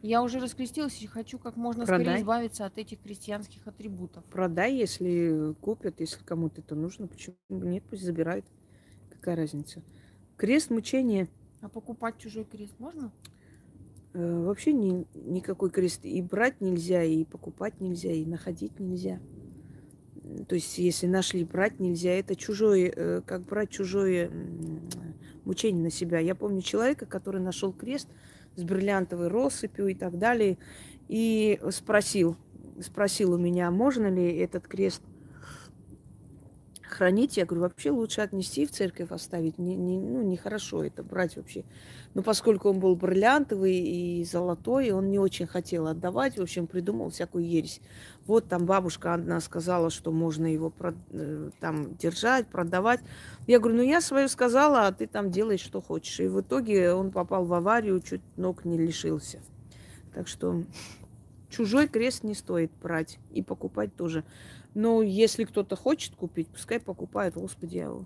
Я уже раскрестилась и хочу как можно Продай. скорее избавиться от этих крестьянских атрибутов. Продай, если купят, если кому-то это нужно. Почему нет, пусть забирают. Какая разница? Крест мучения. А покупать чужой крест можно? Э, вообще ни, никакой крест и брать нельзя, и покупать нельзя, и находить нельзя. То есть, если нашли, брать нельзя. Это чужое, э, как брать чужое мучение на себя. Я помню человека, который нашел крест, с бриллиантовой россыпью и так далее. И спросил, спросил у меня, можно ли этот крест хранить. Я говорю, вообще лучше отнести в церковь, оставить. Не, не, ну, нехорошо это брать вообще. Но поскольку он был бриллиантовый и золотой, он не очень хотел отдавать. В общем, придумал всякую ересь. Вот там бабушка одна сказала, что можно его э, там держать, продавать. Я говорю, ну я свое сказала, а ты там делай, что хочешь. И в итоге он попал в аварию, чуть ног не лишился. Так что чужой крест не стоит брать и покупать тоже. Но если кто-то хочет купить, пускай покупает, господи, а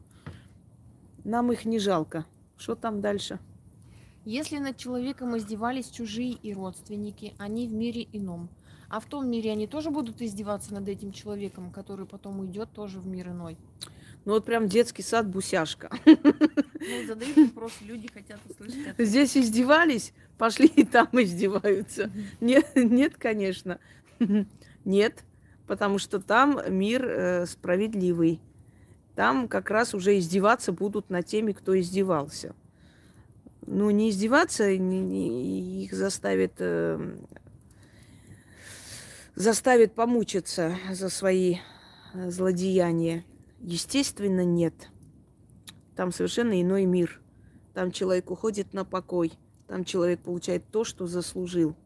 нам их не жалко. Что там дальше? Если над человеком издевались чужие и родственники, они в мире ином. А в том мире они тоже будут издеваться над этим человеком, который потом уйдет тоже в мир иной. Ну вот прям детский сад бусяшка. Ну, задают вопрос, люди хотят услышать это. Здесь издевались, пошли и там издеваются. Нет, нет, конечно. Нет потому что там мир э, справедливый. Там как раз уже издеваться будут над теми, кто издевался. Ну, не издеваться, не, не, их заставит, э, заставит помучиться за свои э, злодеяния. Естественно, нет. Там совершенно иной мир. Там человек уходит на покой. Там человек получает то, что заслужил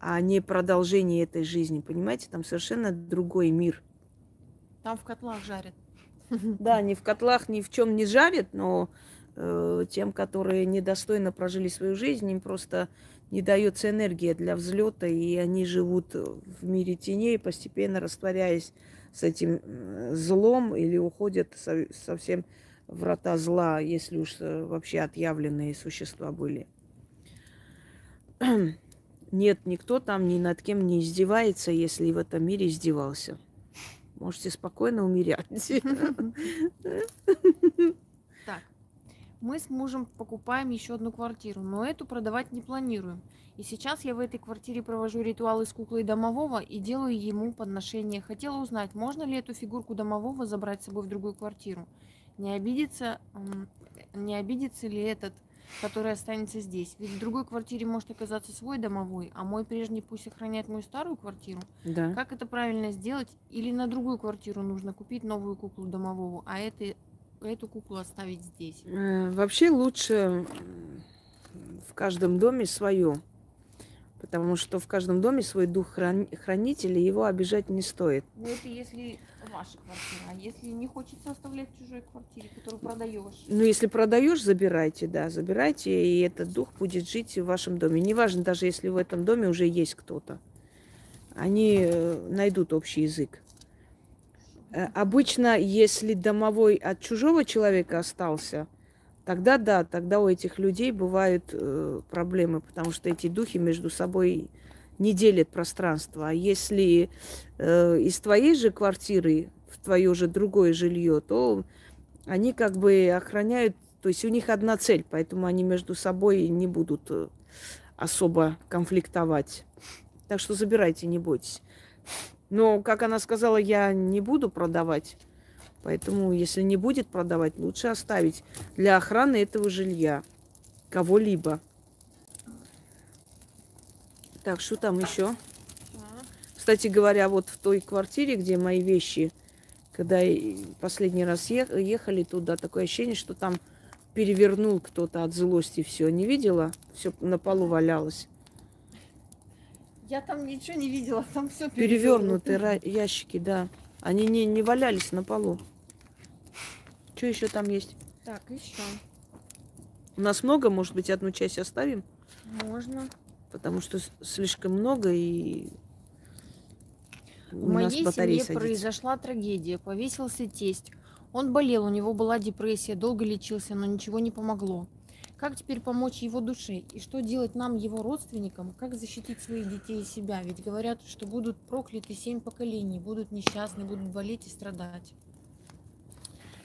а не продолжение этой жизни. Понимаете, там совершенно другой мир. Там в котлах жарят. Да, ни в котлах ни в чем не жарят, но э, тем, которые недостойно прожили свою жизнь, им просто не дается энергия для взлета, и они живут в мире теней, постепенно растворяясь с этим злом или уходят совсем врата зла, если уж э, вообще отъявленные существа были. Нет, никто там ни над кем не издевается, если в этом мире издевался. Можете спокойно умерять. Так, мы с мужем покупаем еще одну квартиру, но эту продавать не планируем. И сейчас я в этой квартире провожу ритуалы с куклой домового и делаю ему подношение. Хотела узнать, можно ли эту фигурку домового забрать с собой в другую квартиру. Не обидится, не обидится ли этот который останется здесь. Ведь в другой квартире может оказаться свой домовой, а мой прежний пусть охраняет мою старую квартиру. Да. Как это правильно сделать? Или на другую квартиру нужно купить новую куклу домового, а это, эту куклу оставить здесь? Э, Вообще лучше в каждом доме свое. Потому что в каждом доме свой дух храни- хранитель, и его обижать не стоит. Ну это если ваша квартира, а если не хочется оставлять в чужой квартире, которую продаешь? Ну, если продаешь, забирайте, да, забирайте, и этот дух будет жить в вашем доме. Неважно, даже если в этом доме уже есть кто-то. Они э, найдут общий язык. Э, Обычно, если домовой от чужого человека остался, тогда да, тогда у этих людей бывают э, проблемы, потому что эти духи между собой не делят пространство. А если э, из твоей же квартиры в твое же другое жилье, то они как бы охраняют, то есть у них одна цель, поэтому они между собой не будут э, особо конфликтовать. Так что забирайте, не бойтесь. Но, как она сказала, я не буду продавать. Поэтому, если не будет продавать, лучше оставить для охраны этого жилья кого-либо. Так, что там еще? Кстати говоря, вот в той квартире, где мои вещи, когда последний раз ех- ехали туда, такое ощущение, что там перевернул кто-то от злости все. Не видела? Все на полу валялось. Я там ничего не видела, там все Перевернутые ра- ящики, да. Они не, не валялись на полу. Что еще там есть? Так, еще. У нас много, может быть, одну часть оставим, Можно. потому что слишком много и у В моей семье садится. произошла трагедия. Повесился тесть. Он болел, у него была депрессия, долго лечился, но ничего не помогло. Как теперь помочь его душе? И что делать нам, его родственникам? Как защитить своих детей и себя? Ведь говорят, что будут прокляты семь поколений, будут несчастны, будут болеть и страдать.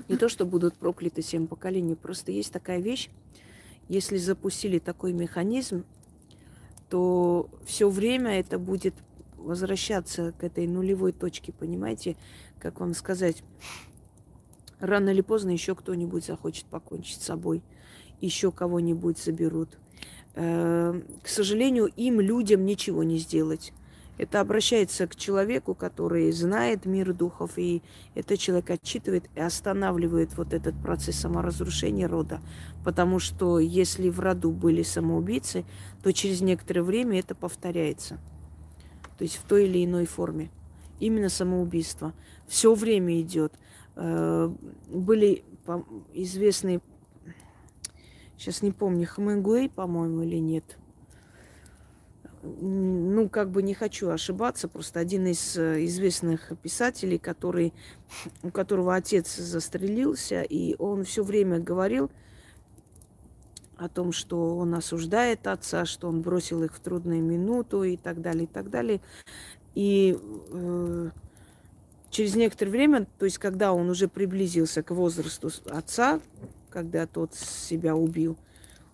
Не то, что будут прокляты семь поколений, просто есть такая вещь, если запустили такой механизм, то все время это будет возвращаться к этой нулевой точке, понимаете? Как вам сказать, рано или поздно еще кто-нибудь захочет покончить с собой, еще кого-нибудь заберут. Э, К сожалению, им, людям, ничего не сделать. Это обращается к человеку, который знает мир духов, и этот человек отчитывает и останавливает вот этот процесс саморазрушения рода. Потому что если в роду были самоубийцы, то через некоторое время это повторяется. То есть в той или иной форме. Именно самоубийство. Все время идет. Э, Были известные, сейчас не помню, Хемингуэй, по-моему, или нет. Ну, как бы не хочу ошибаться, просто один из э, известных писателей, который, у которого отец застрелился, и он все время говорил о том, что он осуждает отца, что он бросил их в трудную минуту и так далее, и так далее. И э, через некоторое время, то есть когда он уже приблизился к возрасту отца, когда тот себя убил,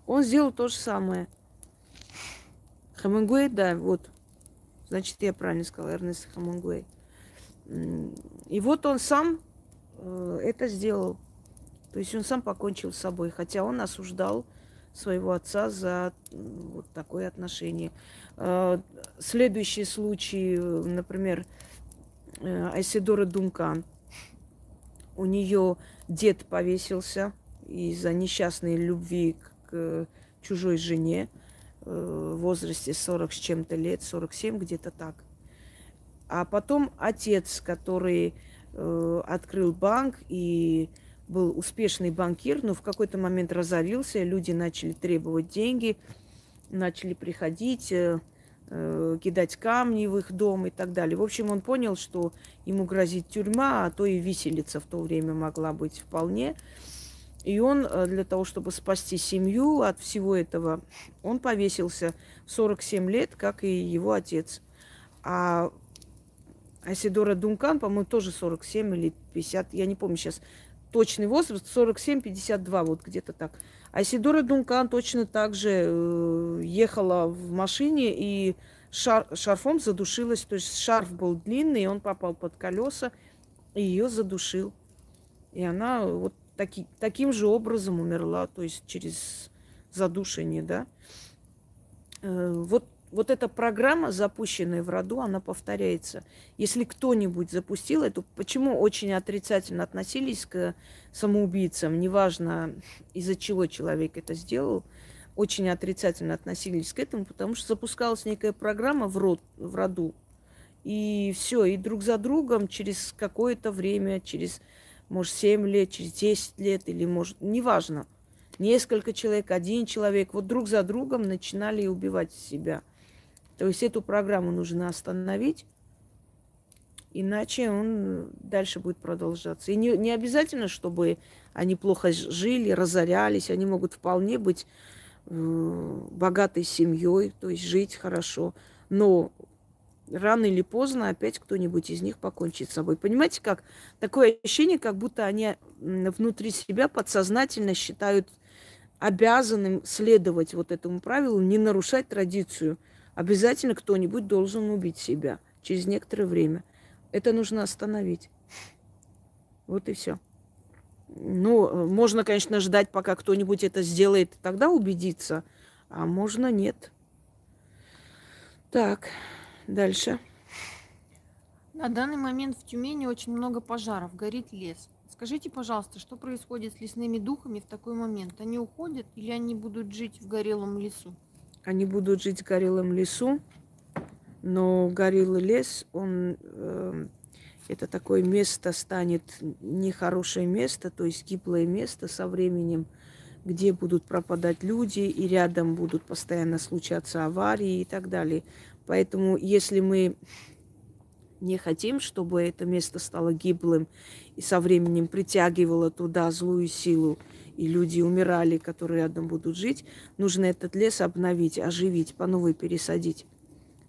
он сделал то же самое. Хемингуэй, да, вот. Значит, я правильно сказала, Эрнест Хемингуэй. М, И вот он сам э, это сделал. То есть он сам покончил с собой, хотя он осуждал своего отца за вот такое отношение. Э, Следующий случай, э, например, Айседора Дункан. У нее дед повесился из-за несчастной любви к э, чужой жене э, в возрасте 40 с чем-то лет, 47 где-то так. А потом отец, который э, открыл банк и был успешный банкир, но в какой-то момент разорился, люди начали требовать деньги, начали приходить, кидать камни в их дом и так далее. В общем, он понял, что ему грозит тюрьма, а то и виселица в то время могла быть вполне. И он э, для того, чтобы спасти семью от всего этого, он повесился в 47 лет, как и его отец. А Асидора Дункан, по-моему, тоже 47 или 50, я не помню сейчас точный возраст, 47-52, вот где-то так. Асидора Дункан точно так же э, ехала в машине и шар- шарфом задушилась, то есть шарф был длинный, и он попал под колеса, и ее задушил. И она вот таки, таким же образом умерла, то есть через задушение, да. Э, вот, вот эта программа, запущенная в роду, она повторяется. Если кто-нибудь запустил эту, почему очень отрицательно относились к самоубийцам, неважно из-за чего человек это сделал, очень отрицательно относились к этому, потому что запускалась некая программа в, род, в роду, и все, и друг за другом через какое-то время, через, может, 7 лет, через 10 лет, или, может, неважно, несколько человек, один человек, вот друг за другом начинали убивать себя. То есть эту программу нужно остановить, иначе он дальше будет продолжаться. И не, не обязательно, чтобы они плохо жили, разорялись, они могут вполне быть э, богатой семьей, то есть жить хорошо. Но рано или поздно опять кто-нибудь из них покончит с собой. Понимаете, как такое ощущение, как будто они внутри себя подсознательно считают обязанным следовать вот этому правилу, не нарушать традицию. Обязательно кто-нибудь должен убить себя через некоторое время. Это нужно остановить. Вот и все. Ну, можно, конечно, ждать, пока кто-нибудь это сделает, тогда убедиться, а можно нет. Так. Дальше. На данный момент в Тюмени очень много пожаров, горит лес. Скажите, пожалуйста, что происходит с лесными духами в такой момент? Они уходят или они будут жить в горелом лесу? Они будут жить в горелом лесу, но горелый лес, он э, это такое место станет нехорошее место, то есть гиблое место со временем, где будут пропадать люди, и рядом будут постоянно случаться аварии и так далее. Поэтому, если мы не хотим, чтобы это место стало гиблым и со временем притягивало туда злую силу, и люди умирали, которые рядом будут жить, нужно этот лес обновить, оживить, по новой пересадить,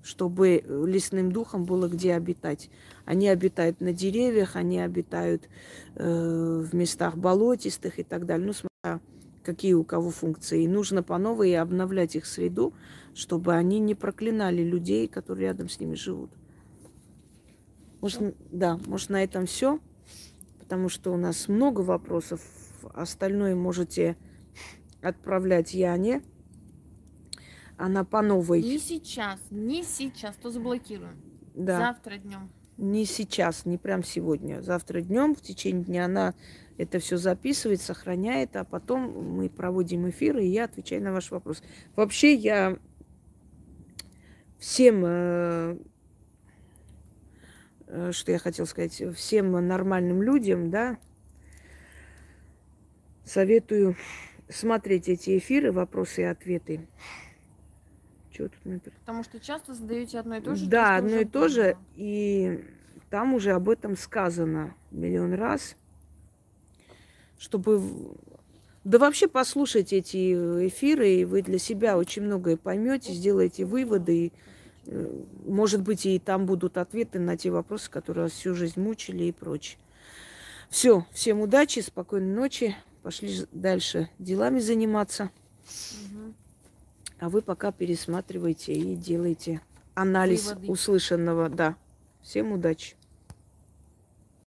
чтобы лесным духом было где обитать. Они обитают на деревьях, они обитают э, в местах болотистых и так далее. Ну, смотря какие у кого функции. И нужно по новой обновлять их среду, чтобы они не проклинали людей, которые рядом с ними живут. Может, да, может на этом все, потому что у нас много вопросов. Остальное можете отправлять Яне. Она по новой. Не сейчас, не сейчас, то заблокируем. Да. Завтра днем. Не сейчас, не прям сегодня. Завтра днем, в течение дня она это все записывает, сохраняет, а потом мы проводим эфиры, и я отвечаю на ваш вопрос. Вообще я всем, э, э, что я хотела сказать, всем нормальным людям, да, советую смотреть эти эфиры, вопросы и ответы. Что тут например? Потому что часто задаете одно и то же. Да, одно и то же, и там уже об этом сказано миллион раз, чтобы да вообще послушайте эти эфиры, и вы для себя очень многое поймете, сделаете выводы, и, э, может быть, и там будут ответы на те вопросы, которые вас всю жизнь мучили и прочее. Все, всем удачи, спокойной ночи. Пошли дальше делами заниматься. Угу. А вы пока пересматривайте и делайте анализ Выводы. услышанного. Да. Всем удачи.